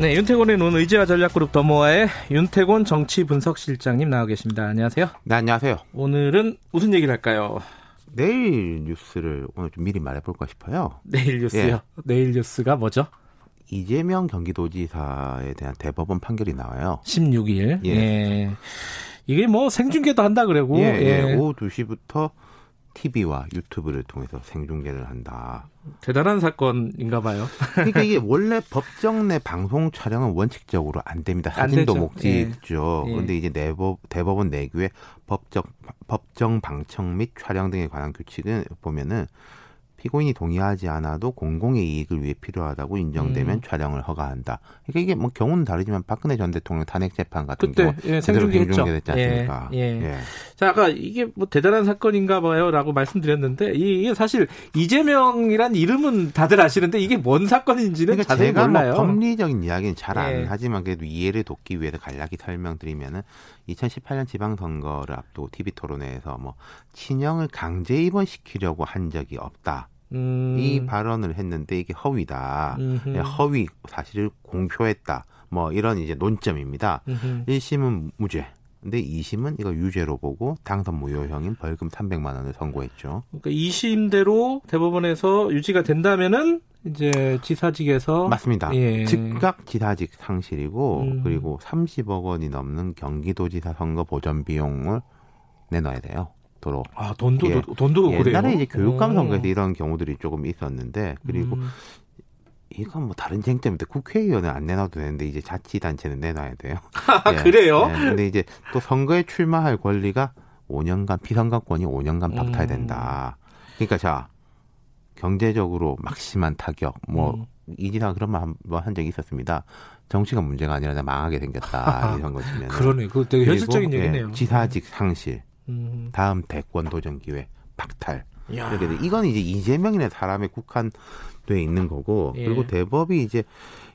Speaker 2: 네, 윤태곤의 눈 의지와 전략그룹 더모아의 윤태곤 정치 분석실장님 나와 계십니다. 안녕하세요.
Speaker 9: 네, 안녕하세요.
Speaker 2: 오늘은 무슨 얘기를 할까요?
Speaker 9: 내일 뉴스를 오늘 좀 미리 말해볼까 싶어요.
Speaker 2: 내일 뉴스요? 예. 내일 뉴스가 뭐죠?
Speaker 9: 이재명 경기도지사에 대한 대법원 판결이 나와요.
Speaker 2: 16일. 예. 예. 이게 뭐 생중계도 한다 그러고.
Speaker 9: 예, 예. 예. 오후 2시부터 TV와 유튜브를 통해서 생중계를 한다.
Speaker 2: 대단한 사건인가 봐요.
Speaker 9: 그러니까 이게 원래 법정 내 방송 촬영은 원칙적으로 안 됩니다. 사진도 목지죠. 예. 그런데 예. 이제 내법, 대법원 내규의 법적 법정 방청 및 촬영 등에 관한 규칙을 보면은 피고인이 동의하지 않아도 공공의 이익을 위해 필요하다고 인정되면 음. 촬영을 허가한다. 그러니까 이게 뭐 경우는 다르지만 박근혜 전 대통령 탄핵 재판 같은
Speaker 2: 그때, 경우 예, 생중계했죠.
Speaker 9: 됐지 않습니까?
Speaker 2: 예, 예. 예. 자, 아까 이게 뭐 대단한 사건인가 봐요라고 말씀드렸는데 이게 사실 이재명이란 이름은 다들 아시는데 이게 뭔 사건인지는 그러니까 자세히 제가 뭐 몰라요.
Speaker 9: 뭐 법리적인 이야기는 잘안 예. 하지만 그래도 이해를 돕기 위해서 간략히 설명드리면은 2018년 지방선거를 앞두고 TV 토론회에서 뭐 친형을 강제 입원시키려고 한 적이 없다. 음. 이 발언을 했는데 이게 허위다. 음흠. 네, 허위 사실을 공표했다. 뭐 이런 이제 논점입니다. 음흠. 1심은 무죄. 근데 2심은 이거 유죄로 보고 당선 무효형인 벌금 300만 원을 선고했죠.
Speaker 2: 그러니까 2심대로 대법원에서 유지가 된다면은 이제 지사직에서
Speaker 9: 맞습니다. 예. 즉각 지사직 상실이고 음. 그리고 30억 원이 넘는 경기도지사 선거 보전 비용을 내놔야 돼요. 도로.
Speaker 2: 아 돈도 예. 돈도
Speaker 9: 옛날에 그래요? 이제 교육감 선거에서 이런 경우들이 조금 있었는데 그리고 음. 이건 뭐 다른 쟁점인데 국회의원은 안 내놔도 되는데 이제 자치단체는 내놔야 돼요.
Speaker 2: 예. 그래요?
Speaker 9: 예. 근데 이제 또 선거에 출마할 권리가 5년간 피선거권이 5년간 박탈 된다. 음. 그러니까 자 경제적으로 막심한 타격 뭐 음. 이지상 그런 말 한 적이 있었습니다. 정치가 문제가 아니라 망하게 생겼다 이런 것이면
Speaker 2: 그러네. 그 되게 현실적인 얘기네요. 예,
Speaker 9: 지사직 상실, 음. 다음 대권 도전 기회 박탈. 이렇게 돼. 이건 이제 이재명이라는 사람에 국한돼 있는 거고 예. 그리고 대법이 이제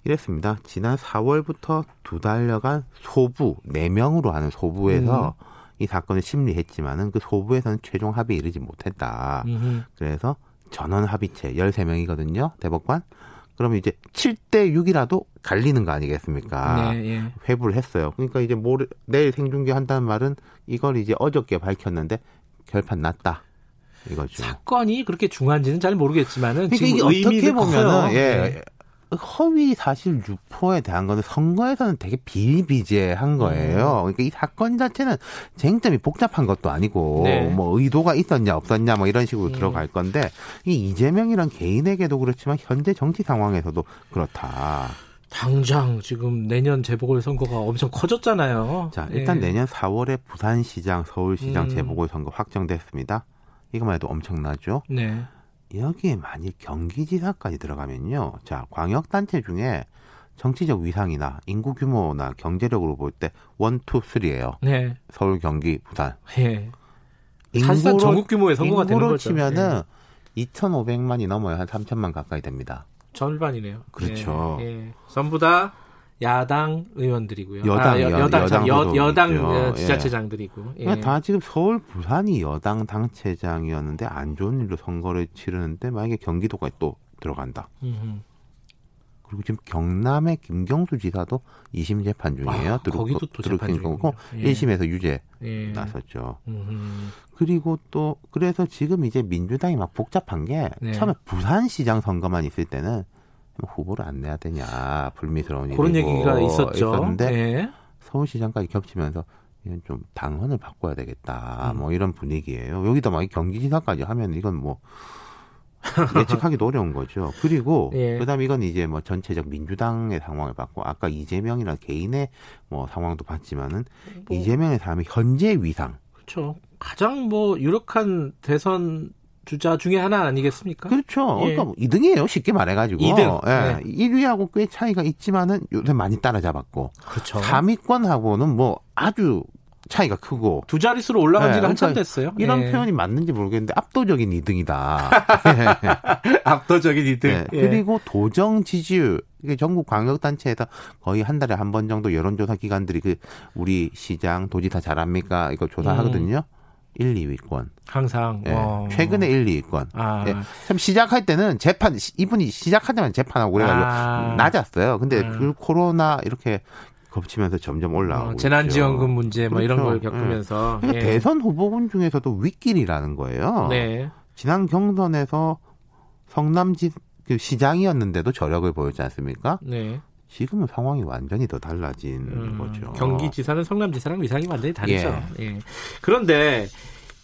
Speaker 9: 이랬습니다. 지난 4월부터 두 달여간 소부 4명으로 하는 소부에서 음. 이 사건을 심리했지만은 그 소부에서는 최종 합의에 이르지 못했다. 음흠. 그래서 전원 합의체 13명이거든요. 대법관. 그러면 이제 7대 6이라도 갈리는 거 아니겠습니까? 네, 예. 회부를 했어요. 그러니까 이제 모레, 내일 생중계 한다는 말은 이걸 이제 어저께 밝혔는데 결판 났다. 이거죠.
Speaker 2: 사건이 그렇게 중요한지는 잘 모르겠지만은
Speaker 9: 그러니까 지금 이게 어떻게 보면은 예, 네. 허위 사실 유포에 대한 거는 선거에서는 되게 비일비재한 거예요. 음. 그러니까 이 사건 자체는 쟁점이 복잡한 것도 아니고 네. 뭐 의도가 있었냐 없었냐 뭐 이런 식으로 음. 들어갈 건데 이 이재명이란 개인에게도 그렇지만 현재 정치 상황에서도 그렇다.
Speaker 2: 당장 지금 내년 재보궐 선거가 엄청 커졌잖아요.
Speaker 9: 자, 일단 네. 내년 4월에 부산시장, 서울시장 음. 재보궐 선거 확정됐습니다. 이거만 해도 엄청나죠. 네. 여기에 만일 경기지사까지 들어가면요. 자, 광역단체 중에 정치적 위상이나 인구 규모나 경제력으로 볼 때 one, two, three예요. 네. 서울, 경기, 부산. 네.
Speaker 2: 사실상 전국 규모의 선거가 되는 거죠.
Speaker 9: 치면은 네. 2,500만이 넘어요. 한 3천만 가까이 됩니다.
Speaker 2: 절반이네요.
Speaker 9: 그렇죠. 예,
Speaker 2: 예. 전부 다 야당 의원들이고요.
Speaker 9: 여당, 아, 여, 당 여당,
Speaker 2: 여, 여당 어, 지자체장들이고.
Speaker 9: 예. 그러니까 다 지금 서울, 부산이 여당 당체장이었는데 안 좋은 일로 선거를 치르는데 만약에 경기도가 또 들어간다. 음흠. 그리고 지금 경남의 김경수 지사도 2심 재판 중이에요. 아,
Speaker 2: 드루, 거기도 또 재판 중이고
Speaker 9: 예. 1심에서 유죄 예. 나섰죠. 음흠. 그리고 또 그래서 지금 이제 민주당이 막 복잡한 게 네. 처음에 부산시장 선거만 있을 때는 뭐 후보를 안 내야 되냐 불미스러운
Speaker 2: 그런 얘기가 있었죠.
Speaker 9: 있었는데 네. 서울시장까지 겹치면서 이건 좀 당헌을 바꿔야 되겠다 음. 뭐 이런 분위기예요. 여기다 막 경기지사까지 하면 이건 뭐 예측하기도 어려운 거죠. 그리고 예. 그다음 에 이건 이제 뭐 전체적 민주당의 상황을 봤고 아까 이재명이나 개인의 뭐 상황도 봤지만은 뭐. 이재명의 삶의 현재 위상
Speaker 2: 그렇죠. 가장 뭐 유력한 대선 주자 중에 하나 아니겠습니까?
Speaker 9: 그렇죠. 예. 그러니까 2등이에요. 뭐 쉽게 말해가지고.
Speaker 2: 2등.
Speaker 9: 예. 네. 1위하고 꽤 차이가 있지만은 요새 많이 따라잡았고.
Speaker 2: 그렇죠.
Speaker 9: 3위권하고는 뭐 아주 차이가 크고
Speaker 2: 두 자릿수로 올라간 지가 네, 한참 그러니까 됐어요.
Speaker 9: 이런 예. 표현이 맞는지 모르겠는데 압도적인 2등이다.
Speaker 2: 압도적인 2등. 네.
Speaker 9: 예. 그리고 도정 지지율 이게 전국 광역 단체에서 거의 한 달에 한 번 정도 여론조사 기관들이 그 우리 시장 도지사 잘합니까 이거 조사하거든요. 음. 1, 2위권.
Speaker 2: 항상.
Speaker 9: 예. 최근에 1, 2위권. 아. 예. 참 시작할 때는 재판 이분이 시작하자마자 재판하고 그래가지고 아. 낮았어요. 근데 아. 그 코로나 이렇게 겹치면서 점점 올라오고 어,
Speaker 2: 재난지원금 문제 뭐 그렇죠. 이런 걸 겪으면서
Speaker 9: 예. 대선 후보군 중에서도 윗길이라는 거예요. 네. 지난 경선에서 성남지 그 시장이었는데도 저력을 보였지 않습니까? 네. 지금은 상황이 완전히 더 달라진 음, 거죠.
Speaker 2: 경기지사는 성남지사랑 위상이 완전히 다르죠. 예. 예. 그런데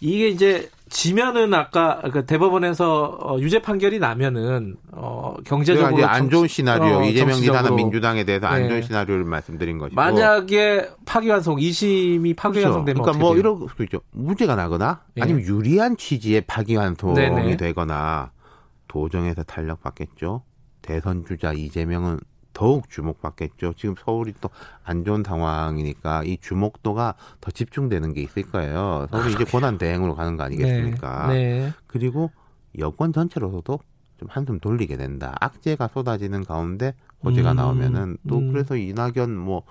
Speaker 2: 이게 이제 지면은 아까 그 대법원에서 어, 유죄 판결이 나면은 어 경제적으로
Speaker 9: 안 좋은 시나리오 어, 이재명 지사는 민주당에 대해서 안 좋은 네. 시나리오를 말씀드린 것이고
Speaker 2: 만약에 파기환송 2심이 파기환송되면
Speaker 9: 그렇죠. 그러니까 뭐 이런 수 있죠 무죄가 나거나 네. 아니면 유리한 취지의 파기환송이 네네. 되거나 도정에서 탄력받겠죠 대선 주자 이재명은 더욱 주목받겠죠. 지금 서울이 또 안 좋은 상황이니까 이 주목도가 더 집중되는 게 있을 거예요. 서울이 이제 고난 대행으로 가는 거 아니겠습니까? 네. 네. 그리고 여권 전체로서도 좀 한숨 돌리게 된다. 악재가 쏟아지는 가운데 호재가 음, 나오면은 또 음. 그래서 이낙연 뭐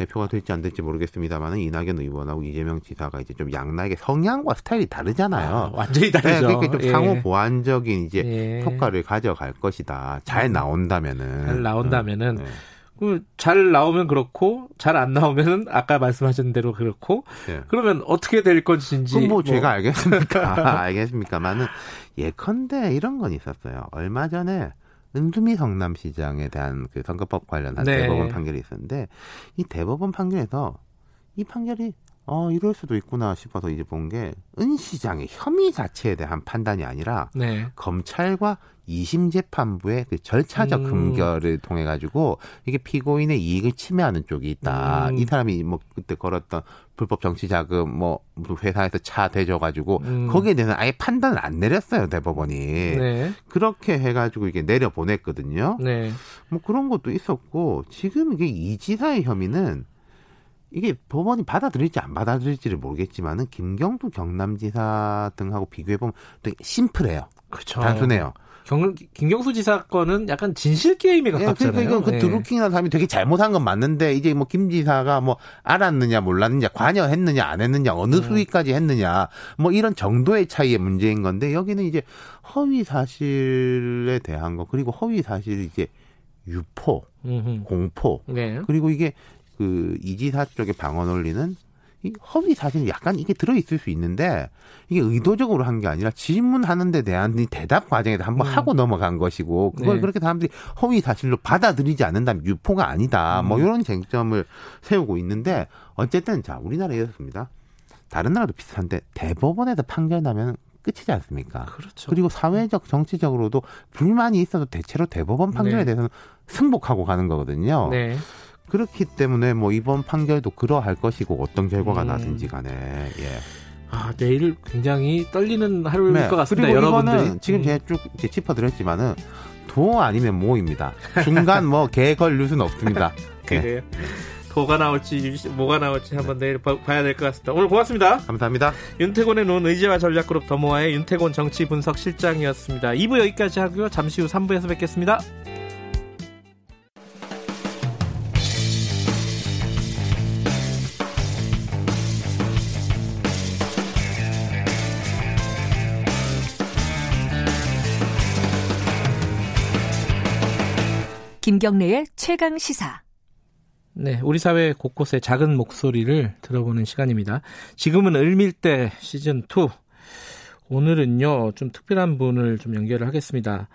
Speaker 9: 대표가 될지 안 될지 모르겠습니다만은 이낙연 의원하고 이재명 지사가 이제 좀 양나에게 성향과 스타일이 다르잖아요. 아,
Speaker 2: 완전히 다르죠.
Speaker 9: 네, 그러니까 좀 예. 상호 보완적인 이제 예. 효과를 가져갈 것이다. 잘 음. 나온다면은.
Speaker 2: 잘 나온다면은. 네. 잘 나오면 그렇고 잘 안 나오면은 아까 말씀하신 대로 그렇고 네. 그러면 어떻게 될 것인지
Speaker 9: 뭐, 뭐 제가 알겠습니까 알겠습니까만은 예컨대 이런 건 있었어요 얼마 전에 은두미 성남시장에 대한 그 선거법 관련한 네. 대법원 판결이 있었는데 이 대법원 판결에서 이 판결이 어 이럴 수도 있구나 싶어서 이제 본 게 은 시장의 혐의 자체에 대한 판단이 아니라 네. 검찰과 2심 재판부의 그 절차적 음. 금결을 통해 가지고 이게 피고인의 이익을 침해하는 쪽이 있다. 음. 이 사람이 뭐 그때 걸었던 불법 정치 자금 뭐 회사에서 차 대줘 가지고 음. 거기에 대해서 아예 판단을 안 내렸어요 대법원이. 네. 그렇게 해가지고 이게 내려 보냈거든요. 네. 뭐 그런 것도 있었고 지금 이게 이 지사의 혐의는 이게 법원이 받아들일지 안 받아들일지를 모르겠지만은 김경두 경남지사 등하고 비교해 보면 되게 심플해요. 그렇죠. 단순해요.
Speaker 2: 경, 김경수 지사 건은 약간 진실 게임에 가깝잖아요. 예, 그러니까
Speaker 9: 이건 그 네. 드루킹이라는 사람이 되게 잘못한 건 맞는데 이제 뭐 김 지사가 뭐 알았느냐 몰랐느냐 관여했느냐 안 했느냐 어느 음. 수위까지 했느냐 뭐 이런 정도의 차이의 문제인 건데 여기는 이제 허위 사실에 대한 거 그리고 허위 사실 이제 유포, 음흠. 공포 네. 그리고 이게 그 이지사 쪽의 방언 올리는 이 허위 사실이 약간 이게 들어있을 수 있는데 이게 의도적으로 한 게 아니라 질문하는 데 대한 대답 과정에서 한번 음. 하고 넘어간 것이고 그걸 네. 그렇게 사람들이 허위 사실로 받아들이지 않는다면 유포가 아니다. 뭐 음. 뭐 이런 쟁점을 세우고 있는데 어쨌든 자 우리나라에 이렇습니다. 다른 나라도 비슷한데 대법원에서 판결 나면 끝이지 않습니까? 그렇죠. 그리고 사회적 정치적으로도 불만이 있어도 대체로 대법원 판결에 네. 대해서는 승복하고 가는 거거든요. 네. 그렇기 때문에 뭐 이번 판결도 그러할 것이고 어떤 결과가 음. 나든지 간에 예.
Speaker 2: 아, 내일 굉장히 떨리는 하루일 네. 것 같습니다. 그리고 여러분들이
Speaker 9: 지금 음. 제가 쭉 짚어드렸지만은 도 아니면 모입니다. 중간 뭐 개걸 뉴스는 없습니다.
Speaker 2: 그래요. 네. 도가 나올지 뭐가 나올지 한번 내일 봐, 야 될 것 같습니다. 오늘 고맙습니다.
Speaker 9: 감사합니다.
Speaker 2: 윤태곤의 눈 의제와 전략그룹 더모아의 윤태곤 정치 분석 실장이었습니다. 2부 여기까지 하고요. 잠시 후 3부에서 뵙겠습니다.
Speaker 3: 김경래의 최강 시사.
Speaker 2: 네, 우리 사회 곳곳의 작은 목소리를 들어보는 시간입니다. 지금은 을밀대 시즌 2. 오늘은요, 좀 특별한 분을 좀 연결을 하겠습니다.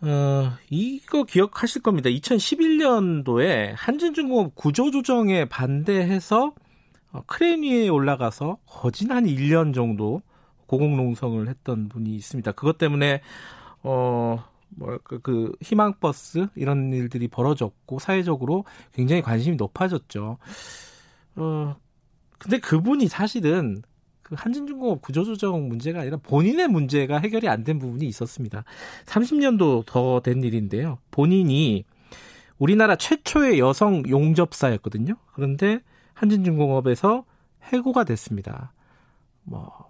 Speaker 2: 어, 이거 기억하실 겁니다. 2011년도에 한진중공업 구조조정에 반대해서 어, 크레인 위에 올라가서 거진 한 1년 정도 고공농성을 했던 분이 있습니다. 그것 때문에 어, 뭐랄까 그 희망 버스 이런 일들이 벌어졌고 사회적으로 굉장히 관심이 높아졌죠. 어 근데 그분이 사실은 그 한진중공업 구조조정 문제가 아니라 본인의 문제가 해결이 안 된 부분이 있었습니다. 30년도 더 된 일인데요. 본인이 우리나라 최초의 여성 용접사였거든요. 그런데 한진중공업에서 해고가 됐습니다. 뭐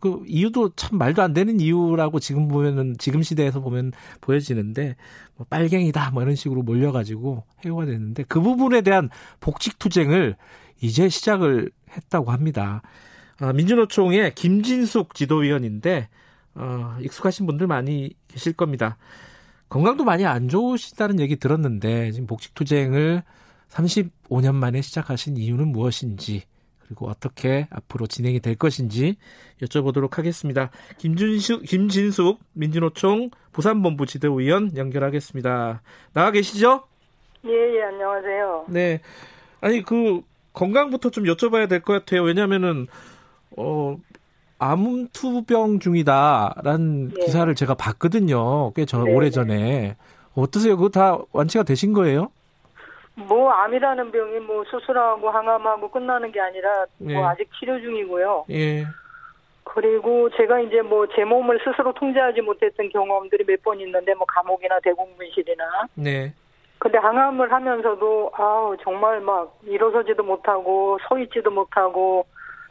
Speaker 2: 그 이유도 참 말도 안 되는 이유라고 지금 보면은 지금 시대에서 보면 보여지는데 뭐 빨갱이다 뭐 이런 식으로 몰려가지고 해고가 됐는데 그 부분에 대한 복직 투쟁을 이제 시작을 했다고 합니다. 어, 민주노총의 김진숙 지도위원인데 어, 익숙하신 분들 많이 계실 겁니다. 건강도 많이 안 좋으시다는 얘기 들었는데 지금 복직 투쟁을 35년 만에 시작하신 이유는 무엇인지 그리고 어떻게 앞으로 진행이 될 것인지 여쭤보도록 하겠습니다. 김준숙, 김진숙 민주노총 부산본부 지도위원 연결하겠습니다. 나와 계시죠?
Speaker 10: 예, 예, 안녕하세요.
Speaker 2: 네. 아니, 그, 건강부터 좀 여쭤봐야 될 것 같아요. 왜냐면은, 어, 암투병 중이다라는 예. 기사를 제가 봤거든요. 꽤 전, 네, 오래 전에. 어떠세요? 그거 다 완치가 되신 거예요?
Speaker 10: 뭐 암이라는 병이 뭐 수술하고 항암하고 끝나는 게 아니라 뭐 예. 아직 치료 중이고요. 예. 그리고 제가 이제 뭐 제 몸을 스스로 통제하지 못했던 경험들이 몇 번 있는데 뭐 감옥이나 대공분실이나. 네. 근데 항암을 하면서도 아우 정말 막 일어서지도 못하고 서 있지도 못하고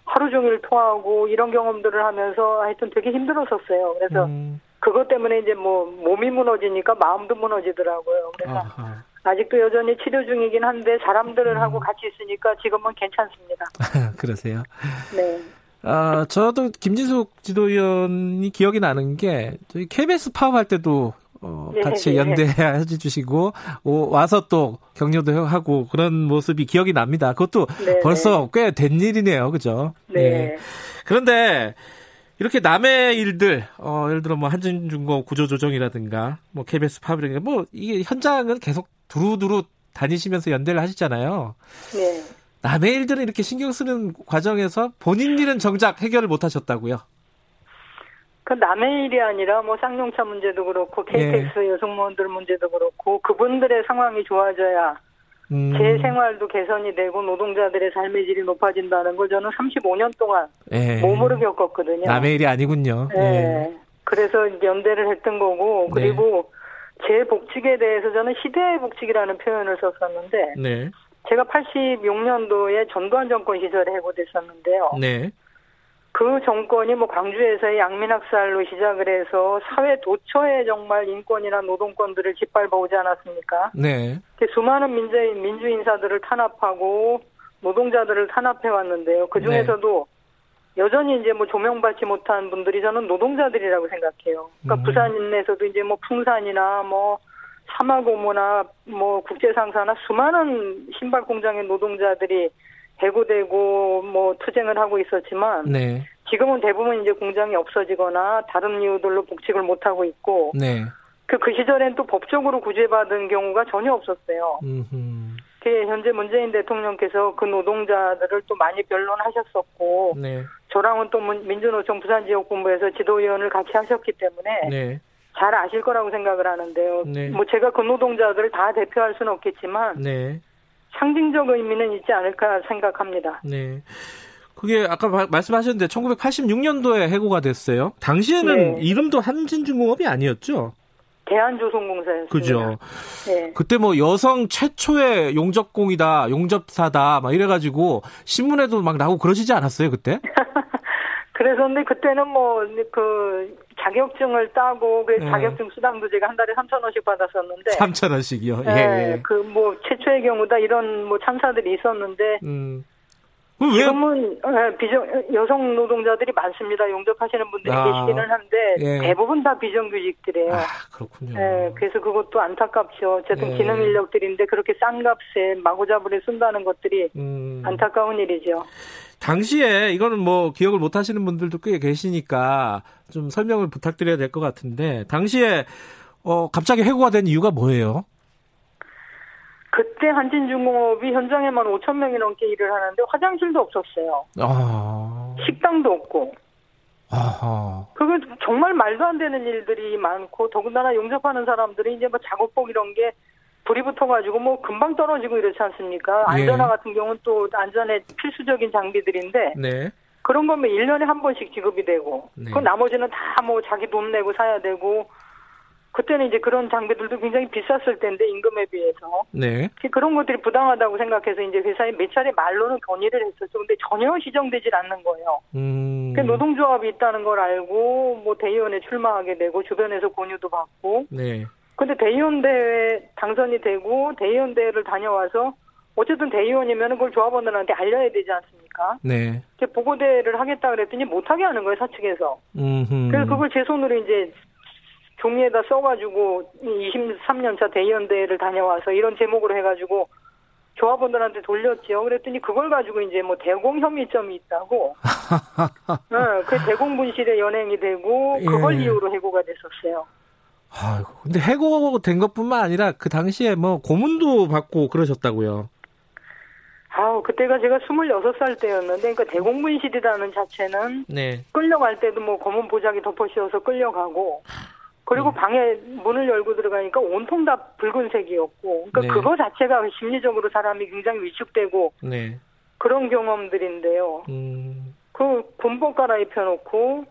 Speaker 10: 하루 종일 토하고 이런 경험들을 하면서 하여튼 되게 힘들었었어요. 그래서 음. 그것 때문에 이제 뭐 몸이 무너지니까 마음도 무너지더라고요. 그래서 아하. 아직도 여전히 치료 중이긴 한데 사람들을 음. 하고 같이 있으니까 지금은 괜찮습니다.
Speaker 2: 그러세요? 네. 아, 저도 김진숙 지도위원이 기억이 나는 게 저희 KBS 파업할 때도 어, 네, 같이 네, 연대해 주시고 오, 와서 또 격려도 하고 그런 모습이 기억이 납니다. 그것도 네, 벌써 네. 꽤된 일이네요, 그죠? 네. 네. 그런데 이렇게 남의 일들, 어, 예를 들어 뭐 한진중공 구조조정이라든가, 뭐 KBS 파업이라든가, 뭐 이게 현장은 계속 두루두루 다니시면서 연대를 하시잖아요. 네. 남의 일들은 이렇게 신경 쓰는 과정에서 본인 일은 정작 해결을 못 하셨다고요?
Speaker 10: 그 남의 일이 아니라 뭐 쌍용차 문제도 그렇고 KTX 예. 여성무원들 문제도 그렇고 그분들의 상황이 좋아져야 음. 제 생활도 개선이 되고 노동자들의 삶의 질이 높아진다는 걸 저는 35년 동안 예. 몸으로 겪었거든요.
Speaker 2: 남의 일이 아니군요.
Speaker 10: 예. 예. 그래서 연대를 했던 거고 그리고 네. 제 복직에 대해서 저는 시대의 복직이라는 표현을 썼었는데 네. 제가 86년도에 전두환 정권 시절에 해고됐었는데요. 네. 그 정권이 뭐 광주에서의 양민학살로 시작을 해서 사회 도처에 정말 인권이나 노동권들을 짓밟아 오지 않았습니까? 네. 수많은 민주, 민주 인사들을 탄압하고 노동자들을 탄압해 왔는데요. 그 중에서도 네. 여전히 이제 뭐 조명받지 못한 분들이 저는 노동자들이라고 생각해요. 그러니까 음. 부산에서도 이제 뭐 풍산이나 뭐 사마고무나 뭐 국제상사나 수많은 신발 공장의 노동자들이 해고되고 뭐 투쟁을 하고 있었지만 네. 지금은 대부분 이제 공장이 없어지거나 다른 이유들로 복직을 못 하고 있고 네. 그, 그 시절엔 또 법적으로 구제받은 경우가 전혀 없었어요. 그 현재 문재인 대통령께서 그 노동자들을 또 많이 변론하셨었고 네. 저랑은 또 민주노총 부산지역본부에서 지도위원을 같이 하셨기 때문에 네. 잘 아실 거라고 생각을 하는데요. 네. 뭐 제가 그 노동자들을 다 대표할 수는 없겠지만 네. 상징적 의미는 있지 않을까 생각합니다. 네.
Speaker 2: 그게 아까 말씀하셨는데 1986년도에 해고가 됐어요. 당시에는 네. 이름도 한진중공업이 아니었죠?
Speaker 10: 대한조선공사였어요.
Speaker 2: 그죠. 네. 그때 뭐 여성 최초의 용접공이다, 용접사다, 막 이래가지고 신문에도 막 나오고 그러시지 않았어요, 그때?
Speaker 10: 그래서 근데 그때는 뭐 그 자격증을 따고 그 네. 자격증 수당도 제가 한 달에 3천 원씩 받았었는데
Speaker 2: 3천 원씩이요. 예.
Speaker 10: 네, 그뭐 최초의 경우다 이런 뭐 참사들이 있었는데 음. 지금은 예, 비정 여성 노동자들이 많습니다. 용접하시는 분들이 아, 계시기는 한데 예. 대부분 다 비정규직들이에요. 아,
Speaker 2: 그렇군요.
Speaker 10: 예, 그래서 그것도 안타깝죠. 어쨌든 예. 기능 인력들인데 그렇게 싼 값에 마구잡이를 쓴다는 것들이 음. 안타까운 일이죠.
Speaker 2: 당시에 이거는 뭐 기억을 못 하시는 분들도 꽤 계시니까 좀 설명을 부탁드려야 될 것 같은데 당시에 어 갑자기 해고가 된 이유가 뭐예요?
Speaker 10: 그때 한진중공업이 현장에만 5천 명이 넘게 일을 하는데 화장실도 없었어요. 아... 식당도 없고. 아하. 그건 정말 말도 안 되는 일들이 많고 더군다나 용접하는 사람들이 이제 뭐 작업복 이런 게 불이 붙어가지고 뭐 금방 떨어지고 이렇지 않습니까? 예. 안전화 예. 같은 경우는 또 안전에 필수적인 장비들인데 네. 그런 거면 1년에 한 번씩 지급이 되고 네. 그 나머지는 다 뭐 자기 돈 내고 사야 되고 그때는 이제 그런 장비들도 굉장히 비쌌을 텐데 임금에 비해서 네. 그런 것들이 부당하다고 생각해서 이제 회사에 몇 차례 말로는 건의를 했었죠. 근데 전혀 시정되질 않는 거예요. 음. 그 노동조합이 있다는 걸 알고 뭐 대의원에 출마하게 되고 주변에서 권유도 받고. 네. 근데 대의원 대회 당선이 되고 대의원 대회를 다녀와서 어쨌든 대의원이면 그걸 조합원들한테 알려야 되지 않습니까? 네. 보고대를 하겠다 그랬더니 못하게 하는 거예요, 사측에서. 음흠. 그래서 그걸 제 손으로 이제 종이에다 써가지고 23년차 대의원대회를 다녀와서 이런 제목으로 해가지고 조합원들한테 돌렸죠. 그랬더니 그걸 가지고 이제 뭐 대공 혐의점이 있다고. 네, 그 대공 분실에 연행이 되고 그걸 예. 이유로 해고가 됐었어요.
Speaker 2: 아, 근데 해고된 것뿐만 아니라 그 당시에 뭐 고문도 받고 그러셨다고요.
Speaker 10: 아우, 그때가 제가 26살 때였는데, 그러니까 대공분실이라는 자체는 네. 끌려갈 때도 뭐 검은 보자기 덮어 씌워서 끌려가고, 그리고 네. 방에 문을 열고 들어가니까 온통 다 붉은색이었고, 그러니까 네. 그거 자체가 심리적으로 사람이 굉장히 위축되고 네. 그런 경험들인데요. 음. 그 군복 갈아입혀놓고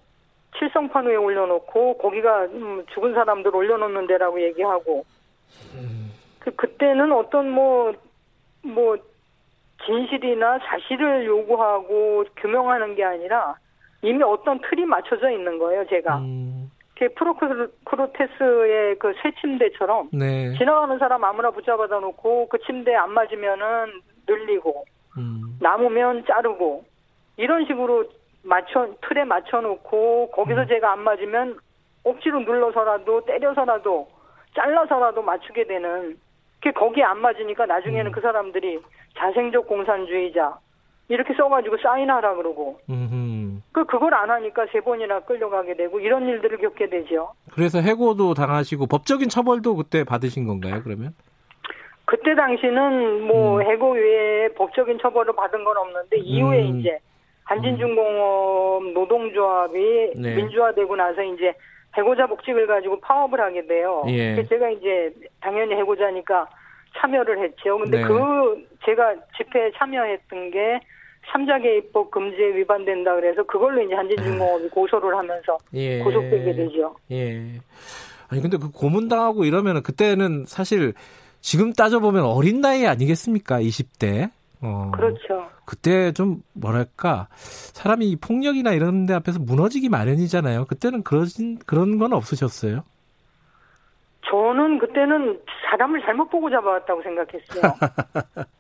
Speaker 10: 칠성판 위에 올려놓고 거기가 음, 죽은 사람들 올려놓는 데라고 얘기하고 음. 그 그때는 어떤 뭐뭐 뭐 진실이나 사실을 요구하고 규명하는 게 아니라 이미 어떤 틀이 맞춰져 있는 거예요, 제가. 음. 프로크로테스의 그 새 침대처럼 네. 지나가는 사람 아무나 붙잡아다 놓고 그 침대 안 맞으면은 늘리고 음. 남으면 자르고 이런 식으로 맞춰 틀에 맞춰 놓고 거기서 음. 제가 안 맞으면 억지로 눌러서라도 때려서라도 잘라서라도 맞추게 되는 그 거기에 안 맞으니까 나중에는 음. 그 사람들이 자생적 공산주의자 이렇게 써가지고 사인하라 그러고 그 그걸 안 하니까 세 번이나 끌려가게 되고 이런 일들을 겪게 되죠.
Speaker 2: 그래서 해고도 당하시고 법적인 처벌도 그때 받으신 건가요? 그러면?
Speaker 10: 그때 당시는 뭐 음. 해고 외에 법적인 처벌을 받은 건 없는데 이후에 음. 이제 한진중공업 노동조합이 네. 민주화되고 나서 이제 해고자 복직을 가지고 파업을 하게 돼요. 예. 제가 이제 당연히 해고자니까 참여를 했죠. 근데 네. 그 제가 집회에 참여했던 게 삼자계 입법 금지에 위반된다 그래서 그걸로 이제 한진중공업이 고소를 하면서 예. 고속되게 되죠.
Speaker 2: 예. 아니 근데 그 고문당하고 이러면 그때는 사실 지금 따져보면 어린 나이 아니겠습니까? 20대.
Speaker 10: 어, 그렇죠.
Speaker 2: 그때 좀 뭐랄까 사람이 폭력이나 이런 데 앞에서 무너지기 마련이잖아요. 그때는 그런 그런 건 없으셨어요?
Speaker 10: 저는 그때는 사람을 잘못 보고 잡아왔다고 생각했어요.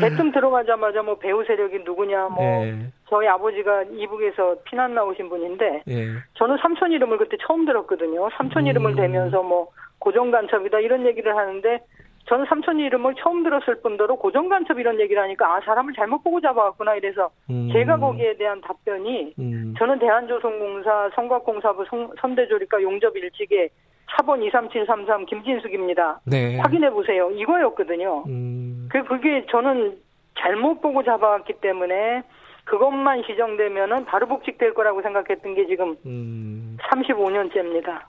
Speaker 10: 대뜸 들어가자마자 뭐 배우 세력이 누구냐, 뭐 네. 저희 아버지가 이북에서 피난 나오신 분인데 네. 저는 삼촌 이름을 그때 처음 들었거든요. 삼촌 이름을 음. 대면서 뭐 고정 간첩이다 이런 얘기를 하는데 저는 삼촌 이름을 처음 들었을 뿐더러 고정 간첩 이런 얘기를 하니까 아 사람을 잘못 보고 잡아왔구나 이래서 음. 제가 거기에 대한 답변이 음. 저는 대한조선공사 성곽공사부 선대조리과 용접 일찍에 차번 23733 김진숙입니다. 네. 확인해 보세요. 이거였거든요. 음. 그 그게 저는 잘못 보고 잡아왔기 때문에 그것만 시정되면은 바로 복직될 거라고 생각했던 게 지금 음. 35년째입니다.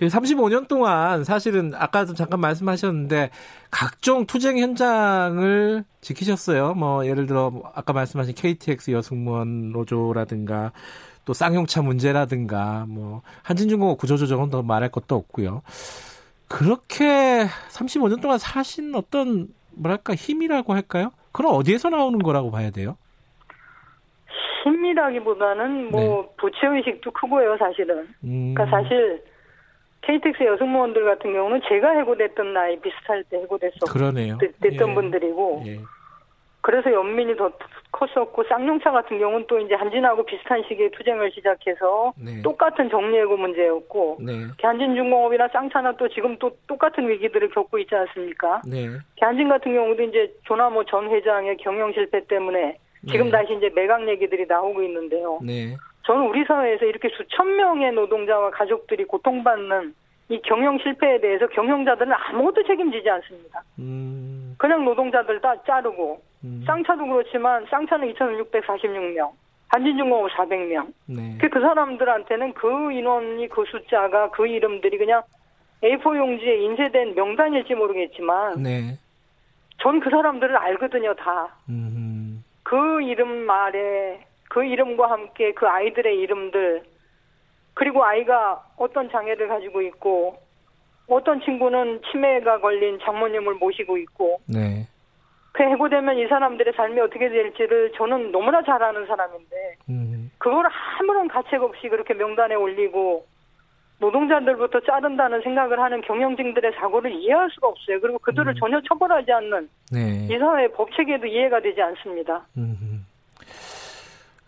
Speaker 2: 35년 동안 사실은 아까도 잠깐 말씀하셨는데 각종 투쟁 현장을 지키셨어요. 뭐 예를 들어 아까 말씀하신 KTX 여승무원 노조라든가 또 쌍용차 문제라든가 뭐 한진중공업 구조조정은 더 말할 것도 없고요. 그렇게 35년 동안 사신 어떤 뭐랄까 힘이라고 할까요? 그럼 어디에서 나오는 거라고 봐야 돼요?
Speaker 10: 힘이라기보다는 뭐 네. 부채 의식도 크고요, 사실은. 음. 그러니까 사실 KTX 여승무원들 같은 경우는 제가 해고됐던 나이 비슷할 때 해고됐었 그러네요. 됐 던 예. 분들이고 예. 그래서 연민이 더 컸었고 쌍용차 같은 경우는 또 이제 한진하고 비슷한 시기에 투쟁을 시작해서 네. 똑같은 정리해고 문제였고 네. 한진중공업이나 쌍차나 또 지금 또 똑같은 위기들을 겪고 있지 않습니까? 네. 한진 같은 경우도 이제 조나모 전 회장의 경영 실패 때문에 지금 네. 다시 이제 매각 얘기들이 나오고 있는데요. 네. 저는 우리 사회에서 이렇게 수천 명의 노동자와 가족들이 고통받는 이 경영 실패에 대해서 경영자들은 아무것도 책임지지 않습니다. 음. 그냥 노동자들 다 자르고 음. 쌍차도 그렇지만 쌍차는 2,646명, 한진중공업 400명. 네. 그, 그 사람들한테는 그 인원이 그 숫자가 그 이름들이 그냥 A4 용지에 인쇄된 명단일지 모르겠지만 네. 전 그 사람들을 알거든요 다. 음. 그 이름 말에 그 이름과 함께 그 아이들의 이름들 그리고 아이가 어떤 장애를 가지고 있고 어떤 친구는 치매가 걸린 장모님을 모시고 있고 네. 그 해고되면 이 사람들의 삶이 어떻게 될지를 저는 너무나 잘 아는 사람인데 음. 그걸 아무런 가책 없이 그렇게 명단에 올리고 노동자들부터 자른다는 생각을 하는 경영진들의 사고를 이해할 수가 없어요. 그리고 그들을 음. 전혀 처벌하지 않는 네. 이 사회 법 체계도 이해가 되지 않습니다. 음.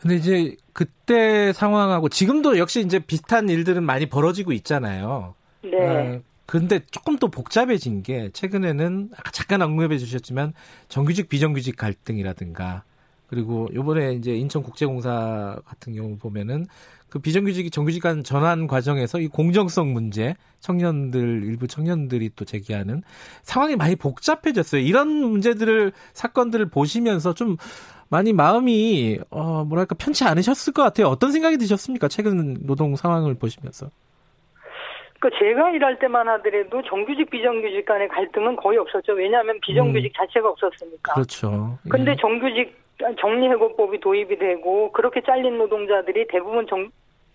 Speaker 2: 근데 이제 그때 상황하고 지금도 역시 이제 비슷한 일들은 많이 벌어지고 있잖아요. 네. 어, 근데 조금 더 복잡해진 게 최근에는 아까 잠깐 언급해 주셨지만 정규직 비정규직 갈등이라든가 그리고 요번에 이제 인천국제공사 같은 경우 보면은 그 비정규직이 정규직 간 전환 과정에서 이 공정성 문제 청년들 일부 청년들이 또 제기하는 상황이 많이 복잡해졌어요. 이런 문제들을 사건들을 보시면서 좀 많이 마음이 어 뭐랄까 편치 않으셨을 것 같아요. 어떤 생각이 드셨습니까? 최근 노동 상황을 보시면서.
Speaker 10: 그 제가 일할 때만 하더라도 정규직 비정규직 간의 갈등은 거의 없었죠. 왜냐하면 비정규직 음. 자체가 없었으니까.
Speaker 2: 그렇죠.
Speaker 10: 예. 근데 정규직 정리해고법이 도입이 되고 그렇게 잘린 노동자들이 대부분 정,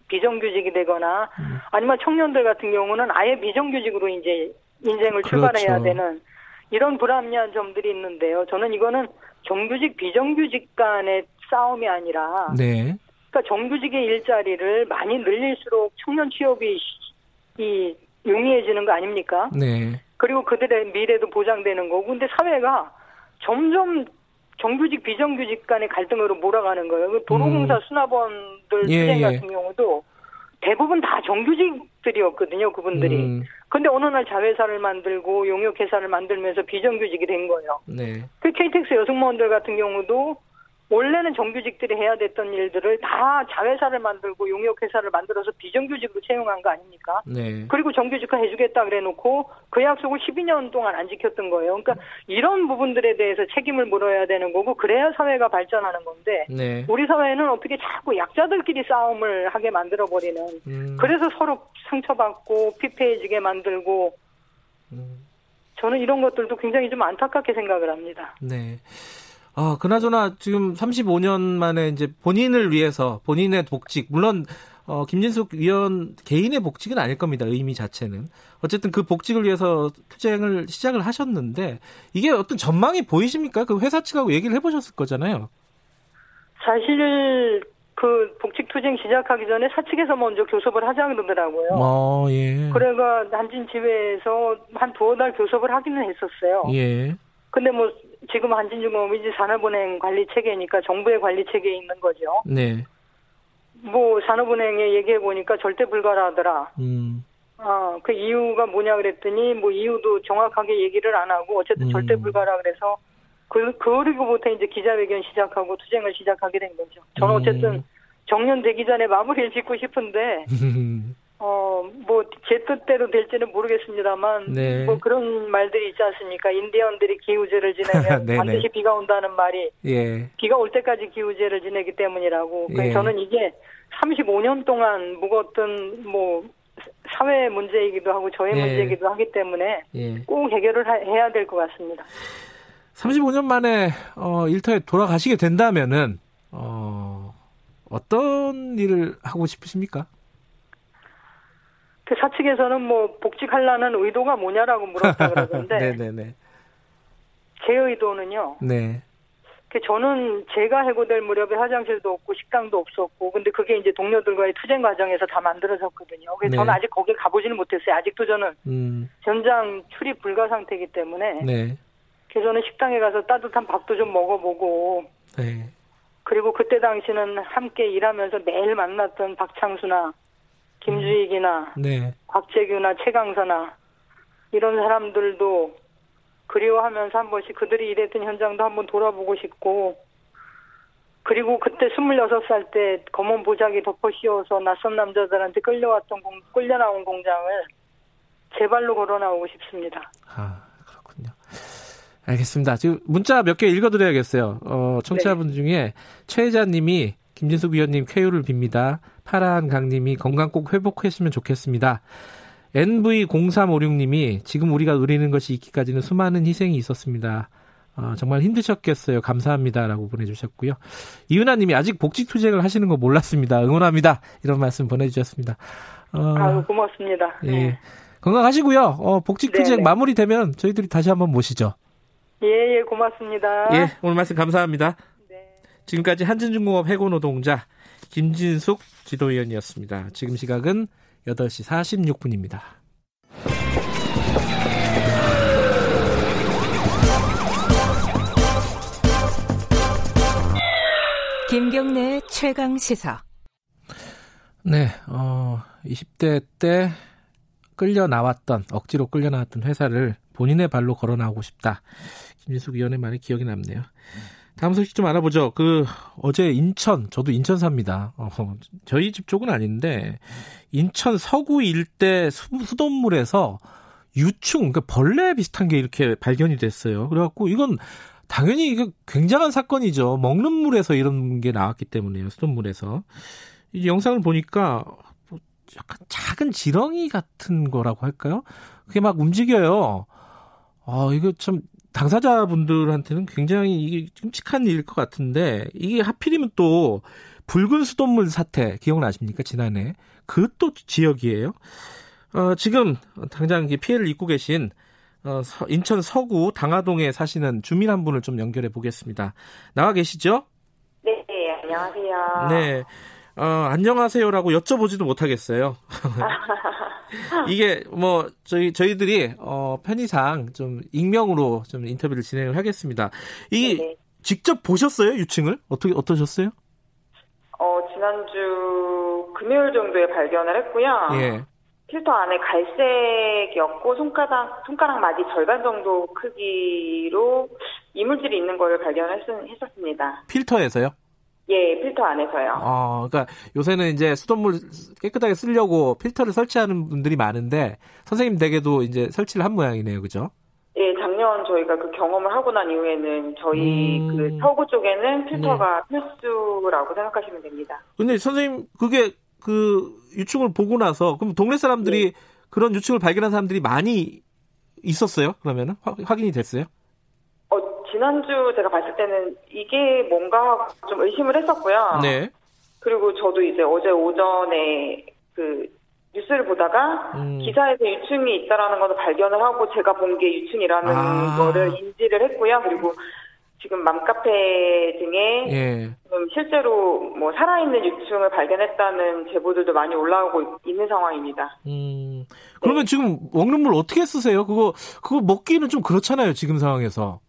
Speaker 10: 비정규직이 되거나 음. 아니면 청년들 같은 경우는 아예 비정규직으로 이제 인생을 그렇죠. 출발해야 되는 이런 불합리한 점들이 있는데요. 저는 이거는 정규직 비정규직 간의 싸움이 아니라 네. 그러니까 정규직의 일자리를 많이 늘릴수록 청년 취업이 이 용이해지는 거 아닙니까? 네. 그리고 그들의 미래도 보장되는 거고 근데 사회가 점점 정규직 비정규직 간의 갈등으로 몰아가는 거예요. 그 도로공사 음. 수납원들 예, 예. 같은 경우도 대부분 다 정규직들이었거든요, 그분들이. 음. 근데 어느 날 자회사를 만들고 용역회사를 만들면서 비정규직이 된 거예요. 네. 그 KTX 여승무원들 같은 경우도 원래는 정규직들이 해야 됐던 일들을 다 자회사를 만들고 용역회사를 만들어서 비정규직으로 채용한 거 아닙니까? 네. 그리고 정규직화 해주겠다 그래 놓고 그 약속을 12년 동안 안 지켰던 거예요. 그러니까 이런 부분들에 대해서 책임을 물어야 되는 거고 그래야 사회가 발전하는 건데 네. 우리 사회는 어떻게 자꾸 약자들끼리 싸움을 하게 만들어 버리는 음. 그래서 서로 상처받고 피폐해지게 만들고 음. 저는 이런 것들도 굉장히 좀 안타깝게 생각을 합니다.
Speaker 2: 네. 아, 그나저나 지금 35년 만에 이제 본인을 위해서 본인의 복직, 물론 어, 김진숙 위원 개인의 복직은 아닐 겁니다. 의미 자체는. 어쨌든 그 복직을 위해서 투쟁을 시작을 하셨는데 이게 어떤 전망이 보이십니까? 그 회사 측하고 얘기를 해보셨을 거잖아요.
Speaker 10: 사실 그 복직 투쟁 시작하기 전에 사측에서 먼저 교섭을 하자 그러더라고요. 어, 예. 그래가 한진 지회에서 한 두어 달 교섭을 하기는 했었어요. 예. 근데 뭐 지금 한진중공업 이 제 산업은행 관리 체계니까 정부의 관리 체계에 있는 거죠. 네. 뭐 산업은행에 얘기해 보니까 절대 불가하더라. 음. 아, 그 이유가 뭐냐 그랬더니 뭐 이유도 정확하게 얘기를 안 하고 어쨌든 음. 절대 불가라 그래서 그 그리고부터 이제 기자회견 시작하고 투쟁을 시작하게 된 거죠. 저는 음. 어쨌든 정년되기 전에 마무리를 짓고 싶은데 어, 뭐, 제 뜻대로 될지는 모르겠습니다만, 네. 뭐 그런 말들이 있지 않습니까? 인디언들이 기우제를 지내면 반드시 비가 온다는 말이, 예. 비가 올 때까지 기우제를 지내기 때문이라고. 예. 저는 이게 35년 동안 묵었던, 뭐, 사회 문제이기도 하고 저의 예. 문제이기도 하기 때문에 예. 꼭 해결을 하, 해야 될 것 같습니다.
Speaker 2: 35년 만에, 어, 일터에 돌아가시게 된다면은, 어, 어떤 일을 하고 싶으십니까?
Speaker 10: 그 사측에서는 뭐 복직하려는 의도가 뭐냐라고 물었다 그러던데. 네네네. 제 의도는요. 네. 그 저는 제가 해고될 무렵에 화장실도 없고 식당도 없었고 근데 그게 이제 동료들과의 투쟁 과정에서 다 만들어졌거든요. 그래서 네. 저는 아직 거기에 가보지는 못했어요. 아직도 저는 음. 현장 출입 불가 상태이기 때문에. 네. 그래서 저는 식당에 가서 따뜻한 밥도 좀 먹어보고. 네. 그리고 그때 당시는 함께 일하면서 매일 만났던 박창수나 김주익이나 네. 곽재규나 최강서나 이런 사람들도 그리워하면서 한 번씩 그들이 일했던 현장도 한번 돌아보고 싶고 그리고 그때 26살 때 검은 보자기 덮어 씌워서 낯선 남자들한테 끌려왔던 공, 끌려 나온 공장을 제 발로 걸어 나오고 싶습니다.
Speaker 2: 아, 그렇군요. 알겠습니다. 지금 문자 몇 개 읽어드려야겠어요. 어, 청취자분 네. 중에 최혜자 님이 김진숙 위원님 쾌유를 빕니다. 파란 강님이 건강 꼭 회복했으면 좋겠습니다. NV0356님이 지금 우리가 누리는 것이 있기까지는 수많은 희생이 있었습니다. 어, 정말 힘드셨겠어요. 감사합니다라고 보내주셨고요. 이은하님이 아직 복직 투쟁을 하시는 거 몰랐습니다. 응원합니다. 이런 말씀 보내주셨습니다.
Speaker 10: 어, 아유 고맙습니다.
Speaker 2: 예. 네. 건강하시고요. 어, 복직 투쟁 마무리되면 저희들이 다시 한번 모시죠.
Speaker 10: 예, 예, 고맙습니다.
Speaker 2: 예, 오늘 말씀 감사합니다. 지금까지 한진중공업 해고노동자 김진숙 지도위원이었습니다. 지금 시각은 8시 46분입니다.
Speaker 3: 김경래 최강 시사.
Speaker 2: 네, 어, 20대 때 끌려 나왔던, 억지로 끌려 나왔던 회사를 본인의 발로 걸어 나오고 싶다. 김진숙 위원의 말이 기억이 남네요. 다음 소식 좀 알아보죠. 그 어제 인천 저도 인천 삽니다. 어, 저희 집 쪽은 아닌데 인천 서구 일대 수돗물에서 유충 그러니까 벌레 비슷한 게 이렇게 발견이 됐어요. 그래갖고 이건 당연히 이게 굉장한 사건이죠. 먹는 물에서 이런 게 나왔기 때문에요. 수돗물에서 이 영상을 보니까 뭐 약간 작은 지렁이 같은 거라고 할까요? 그게 막 움직여요. 아 이거 참 당사자분들한테는 굉장히 이게 끔찍한 일일 것 같은데 이게 하필이면 또 붉은 수돗물 사태 기억나십니까 지난해 그 또 지역이에요. 어, 지금 당장 피해를 입고 계신 어, 인천 서구 당하동에 사시는 주민 한 분을 좀 연결해 보겠습니다. 나와 계시죠?
Speaker 11: 네, 안녕하세요.
Speaker 2: 네. 어, 안녕하세요라고 여쭤보지도 못하겠어요. 이게 뭐 저희 저희들이 어 편의상 좀 익명으로 좀 인터뷰를 진행을 하겠습니다. 이게 네네. 직접 보셨어요 유층을 어떻게 어떠셨어요?
Speaker 11: 어 지난주 금요일 정도에 발견을 했고요. 예. 필터 안에 갈색이었고 손가락 손가락 마디 절반 정도 크기로 이물질이 있는 걸 발견했었습니다.
Speaker 2: 필터에서요?
Speaker 11: 예, 필터 안에서요.
Speaker 2: 어, 그러니까 요새는 이제 수돗물 깨끗하게 쓰려고 필터를 설치하는 분들이 많은데 선생님 댁에도 이제 설치를 한 모양이네요, 그죠?
Speaker 11: 예, 작년 저희가 그 경험을 하고 난 이후에는 저희 음... 그 서구 쪽에는 필터가 네. 필수라고 생각하시면 됩니다.
Speaker 2: 근데 선생님 그게 그 유충을 보고 나서 그럼 동네 사람들이 네. 그런 유충을 발견한 사람들이 많이 있었어요? 그러면은 확인이 됐어요?
Speaker 11: 지난주 제가 봤을 때는 이게 뭔가 좀 의심을 했었고요. 네. 그리고 저도 이제 어제 오전에 그 뉴스를 보다가 음. 기사에서 유충이 있다라는 것을 발견을 하고 제가 본 게 유충이라는 아. 거를 인지를 했고요. 그리고 지금 맘카페 등에 예. 실제로 뭐 살아있는 유충을 발견했다는 제보들도 많이 올라오고 있는 상황입니다. 음.
Speaker 2: 그러면 네. 지금 먹는 물 어떻게 쓰세요? 그거 그거 먹기는 좀 그렇잖아요. 지금 상황에서.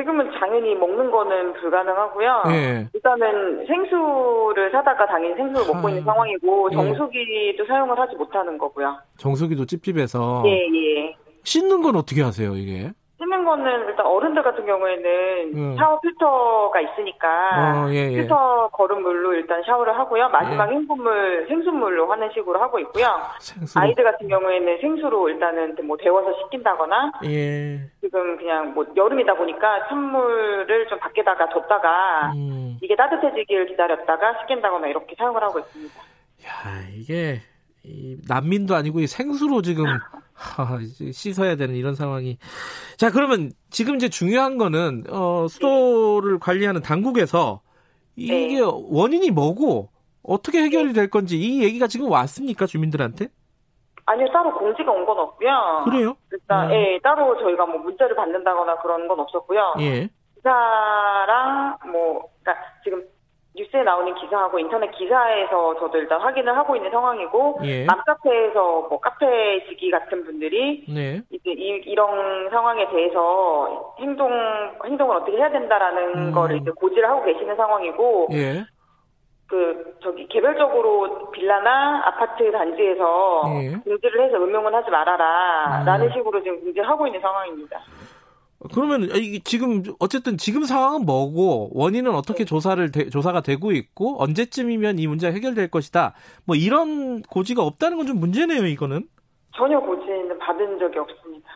Speaker 11: 지금은 당연히 먹는 거는 불가능하고요. 예. 일단은 생수를 사다가 당연히 생수를 먹고 아, 있는 상황이고 예. 정수기도 사용을 하지 못하는 거고요.
Speaker 2: 정수기도 찝찝해서.
Speaker 11: 예, 예.
Speaker 2: 씻는 건 어떻게 하세요, 이게?
Speaker 11: 쓰는 거는 일단 어른들 같은 경우에는 음. 샤워 필터가 있으니까 어, 예, 예. 필터 거름물로 일단 샤워를 하고요. 마지막 예. 행분물 생수물로 하는 식으로 하고 있고요. 생수로. 아이들 같은 경우에는 생수로 일단은 뭐 데워서 씻긴다거나 예. 지금 그냥 뭐 여름이다 보니까 찬물을 좀 밖에다가 뒀다가 음. 이게 따뜻해지길 기다렸다가 씻긴다거나 이렇게 사용을 하고 있습니다.
Speaker 2: 야 이게 난민도 아니고 생수로 지금 하, 씻어야 되는 이런 상황이. 자, 그러면 지금 이제 중요한 거는, 어, 수도를 관리하는 당국에서 이게 네. 원인이 뭐고 어떻게 해결이 될 건지 이 얘기가 지금 왔습니까, 주민들한테?
Speaker 11: 아니요, 따로 공지가 온 건 없고요.
Speaker 2: 그래요?
Speaker 11: 일단, 음. 예, 따로 저희가 뭐 문자를 받는다거나 그런 건 없었고요. 예. 기사랑 뭐, 그러니까 지금 뉴스에 나오는 기사하고 인터넷 기사에서 저도 일단 확인을 하고 있는 상황이고 예. 맘카페에서 뭐 카페 지기 같은 분들이 네. 이제 이, 이런 상황에 대해서 행동 행동을 어떻게 해야 된다라는 음. 거를 이제 고지를 하고 계시는 상황이고 예. 그 저기 개별적으로 빌라나 아파트 단지에서 예. 공지를 해서 음용은 하지 말아라라는 음. 식으로 지금 공지를 하고 있는 상황입니다.
Speaker 2: 그러면 이게 지금 어쨌든 지금 상황은 뭐고 원인은 어떻게 네. 조사를 되, 조사가 되고 있고 언제쯤이면 이 문제가 해결될 것이다. 뭐 이런 고지가 없다는 건 좀 문제네요, 이거는.
Speaker 11: 전혀 고지는 받은 적이 없습니다.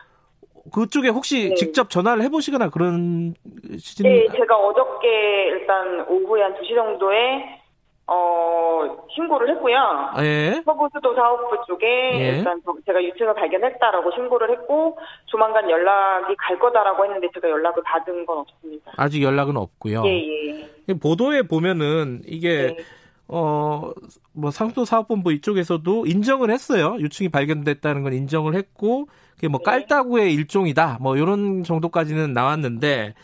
Speaker 2: 그쪽에 혹시 네. 직접 전화를 해보시거나 그런
Speaker 11: 시즌? 네, 제가 어저께 일단 오후에 한 2시 정도에 어, 신고를 했고요. 예. 서부수도 사업부 쪽에 예. 일단 제가 유증을 발견했다라고 신고를 했고 조만간 연락이 갈 거다라고 했는데 제가 연락을 받은 건 없습니다.
Speaker 2: 아직 연락은 없고요.
Speaker 11: 예, 예.
Speaker 2: 보도에 보면은 이게 네. 어, 뭐 상도 사업본부 이쪽에서도 인정을 했어요. 유충이 발견됐다는 건 인정을 했고 그게 뭐 네. 깔따구의 일종이다. 뭐 이런 정도까지는 나왔는데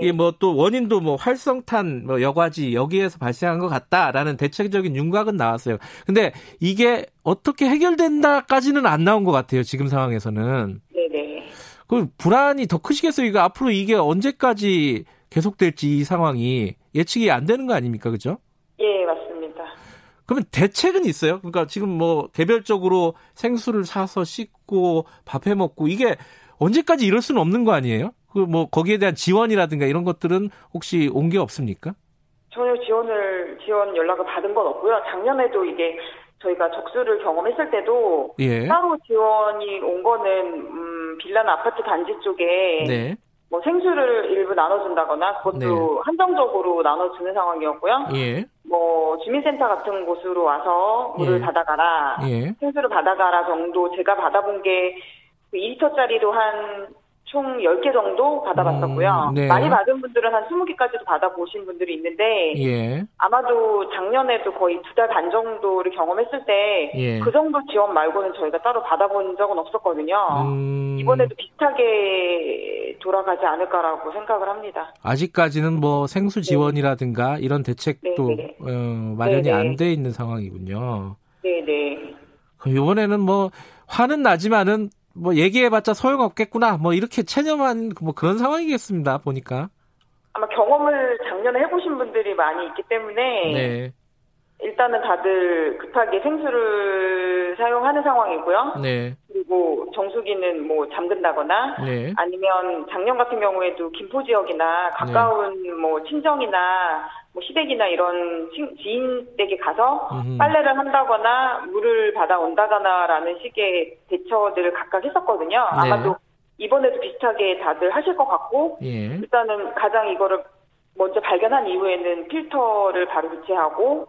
Speaker 2: 네. 이게 뭐 또 원인도 뭐 활성탄, 뭐 여과지 여기에서 발생한 것 같다라는 대체적인 윤곽은 나왔어요. 근데 이게 어떻게 해결된다까지는 안 나온 것 같아요. 지금 상황에서는.
Speaker 11: 네네.
Speaker 2: 그 불안이 더 크시겠어요. 이거 앞으로 이게 언제까지 계속될지 이 상황이 예측이 안 되는 거 아닙니까, 그죠?
Speaker 11: 예, 맞습니다.
Speaker 2: 그러면 대책은 있어요? 그러니까 지금 뭐 개별적으로 생수를 사서 씻고 밥해 먹고 이게 언제까지 이럴 수는 없는 거 아니에요? 그 뭐 거기에 대한 지원이라든가 이런 것들은 혹시 온 게 없습니까?
Speaker 11: 전혀 지원을 지원 연락을 받은 건 없고요. 작년에도 이게 저희가 적수를 경험했을 때도 예. 따로 지원이 온 거는 음, 빌라나 아파트 단지 쪽에 네. 뭐 생수를 일부 나눠준다거나 그것도 네. 한정적으로 나눠주는 상황이었고요. 예. 뭐 주민센터 같은 곳으로 와서 물을 예. 받아가라, 예. 생수를 받아가라 정도 제가 받아본 게 2리터짜리로 그한 총 10개 정도 받아봤었고요. 음, 네. 많이 받은 분들은 한 20개까지도 받아보신 분들이 있는데 예. 아마도 작년에도 거의 두 달 반 정도를 경험했을 때그 예. 그 정도 지원 말고는 저희가 따로 받아본 적은 없었거든요. 음... 이번에도 비슷하게 돌아가지 않을까라고 생각을 합니다.
Speaker 2: 아직까지는 뭐 생수 네. 지원이라든가 네. 이런 대책도 네, 네. 어, 마련이 안 돼 있는 상황이군요.
Speaker 11: 네네.
Speaker 2: 이번에는 뭐 화는 나지만은 뭐 얘기해봤자 소용없겠구나. 뭐 이렇게 체념한 뭐 그런 상황이겠습니다. 보니까.
Speaker 11: 아마 경험을 작년에 해보신 분들이 많이 있기 때문에. 네. 일단은 다들 급하게 생수를 사용하는 상황이고요. 네. 그리고 정수기는 뭐 잠근다거나 네. 아니면 작년 같은 경우에도 김포 지역이나 가까운 네. 뭐 친정이나 뭐 시댁이나 이런 지인 댁에 가서 음흠. 빨래를 한다거나 물을 받아 온다거나라는 식의 대처들을 각각 했었거든요. 네. 아마도 이번에도 비슷하게 다들 하실 것 같고 예. 일단은 가장 이거를 먼저 발견한 이후에는 필터를 바로 교체하고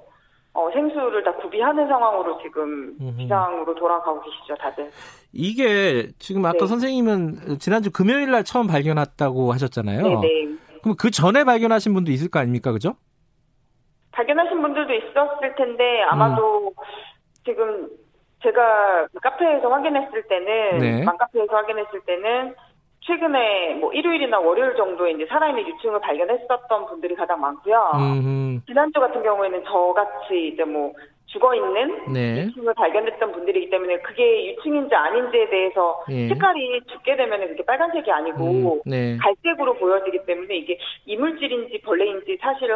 Speaker 11: 어, 생수를 다 구비하는 상황으로 지금. 비상으로 돌아가고 계시죠, 다들.
Speaker 2: 이게 지금 아까 네. 선생님은 지난주 금요일 날 처음 발견했다고 하셨잖아요. 네, 네. 그럼 그 전에 발견하신 분도 있을 거 아닙니까, 그죠?
Speaker 11: 발견하신 분들도 있었을 텐데 아마도 음. 지금 제가 카페에서 확인했을 때는 네. 맘카페에서 확인했을 때는 최근에 뭐 일요일이나 월요일 정도에 이제 살아있는 유충을 발견했었던 분들이 가장 많고요. 음흠. 지난주 같은 경우에는 저같이 이제 뭐 죽어 있는 네. 유충을 발견했던 분들이기 때문에 그게 유충인지 아닌지에 대해서 예. 색깔이 죽게 되면 그게 빨간색이 아니고 음, 네. 갈색으로 보여지기 때문에 이게 이물질인지 벌레인지 사실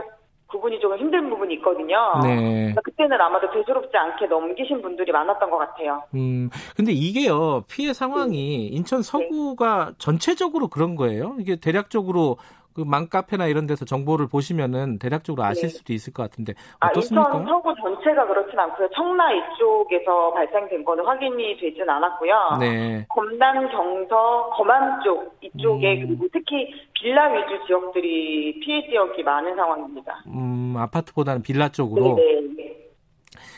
Speaker 11: 구분이 조금 힘든 부분이 있거든요. 네. 그때는 아마도 대수롭지 않게 넘기신 분들이 많았던 것 같아요.
Speaker 2: 음, 근데 이게요, 피해 상황이 인천 서구가 네. 전체적으로 그런 거예요? 이게 대략적으로 그 맘카페나 이런 데서 정보를 보시면은 대략적으로 아실 네. 수도 있을 것 같은데 어떻습니까? 아,
Speaker 11: 인천 서구 전체가 그렇진 않고요. 청라 이쪽에서 발생된 거는 확인이 되진 않았고요. 네. 검단, 경서, 검안 쪽 이쪽에 음. 그리고 특히 빌라 위주 지역들이 피해 지역이 많은 상황입니다.
Speaker 2: 음, 아파트보다는 빌라 쪽으로. 네.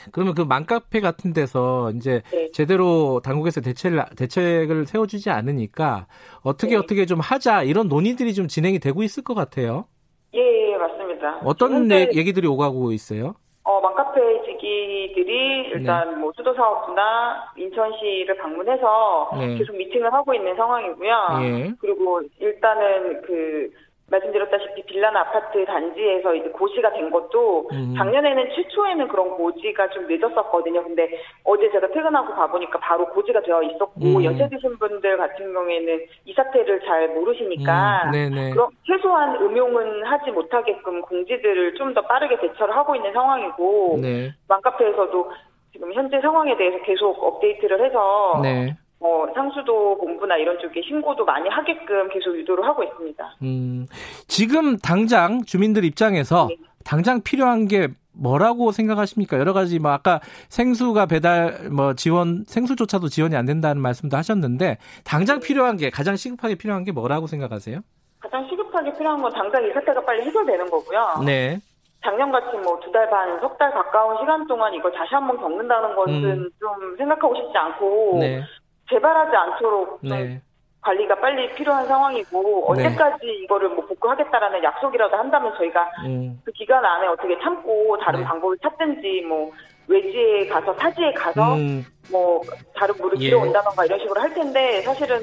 Speaker 2: 네. 그러면 그 맘카페 같은 데서 이제 네. 제대로 당국에서 대책을, 대책을 세워주지 않으니까 어떻게 네. 어떻게 좀 하자 이런 논의들이 좀 진행이 되고 있을 것 같아요.
Speaker 11: 예, 예 맞습니다.
Speaker 2: 어떤 현재, 얘기들이 오가고 있어요?
Speaker 11: 어, 맘카페 지기들이 일단 네. 뭐 수도 사업부나 인천시를 방문해서 네. 계속 미팅을 하고 있는 상황이고요. 예. 그리고 일단은 그 말씀드렸다시피 빌라나 아파트 단지에서 이제 고시가 된 것도 음. 작년에는 최초에는 그런 고지가 좀 늦었었거든요. 근데 어제 제가 퇴근하고 가보니까 바로 고지가 되어 있었고 음. 연세 드신 분들 같은 경우에는 이 사태를 잘 모르시니까 음. 그럼 최소한 음용은 하지 못하게끔 공지들을 좀 더 빠르게 대처를 하고 있는 상황이고 네. 맘카페에서도 지금 현재 상황에 대해서 계속 업데이트를 해서 네. 뭐 상수도 본부나 이런 쪽에 신고도 많이 하게끔 계속 유도를 하고 있습니다. 음,
Speaker 2: 지금 당장 주민들 입장에서 네. 당장 필요한 게 뭐라고 생각하십니까? 여러 가지 뭐 아까 생수가 배달 뭐 지원 생수조차도 지원이 안 된다는 말씀도 하셨는데 당장 네. 필요한 게 가장 시급하게 필요한 게 뭐라고 생각하세요?
Speaker 11: 가장 시급하게 필요한 건 당장 이 사태가 빨리 해결되는 거고요. 네. 작년같이 뭐 두 달 반, 석 달 가까운 시간 동안 이걸 다시 한번 겪는다는 것은 음. 좀 생각하고 싶지 않고 네. 재발하지 않도록 네. 관리가 빨리 필요한 상황이고 네. 언제까지 이거를 뭐 복구하겠다라는 약속이라도 한다면 저희가 음. 그 기간 안에 어떻게 참고 다른 네. 방법을 찾든지 뭐 외지에 가서 타지에 가서 음. 뭐 다른 물을 예. 들어온다던가 이런 식으로 할 텐데 사실은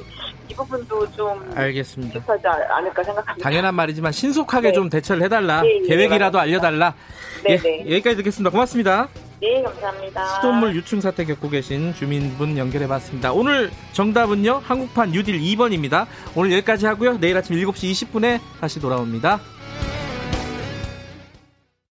Speaker 11: 이 부분도 좀
Speaker 2: 알겠습니다.
Speaker 11: 하지 않을까 생각합니다.
Speaker 2: 당연한 말이지만 신속하게 네. 좀 대처를 해달라. 네, 계획이라도 알려달라. 네, 예, 여기까지 듣겠습니다. 고맙습니다.
Speaker 11: 네, 감사합니다.
Speaker 2: 수돗물 유충 사태 겪고 계신 주민분 연결해봤습니다. 오늘 정답은요, 한국판 뉴딜 2번입니다. 오늘 여기까지 하고요. 내일 아침 7시 20분에 다시 돌아옵니다.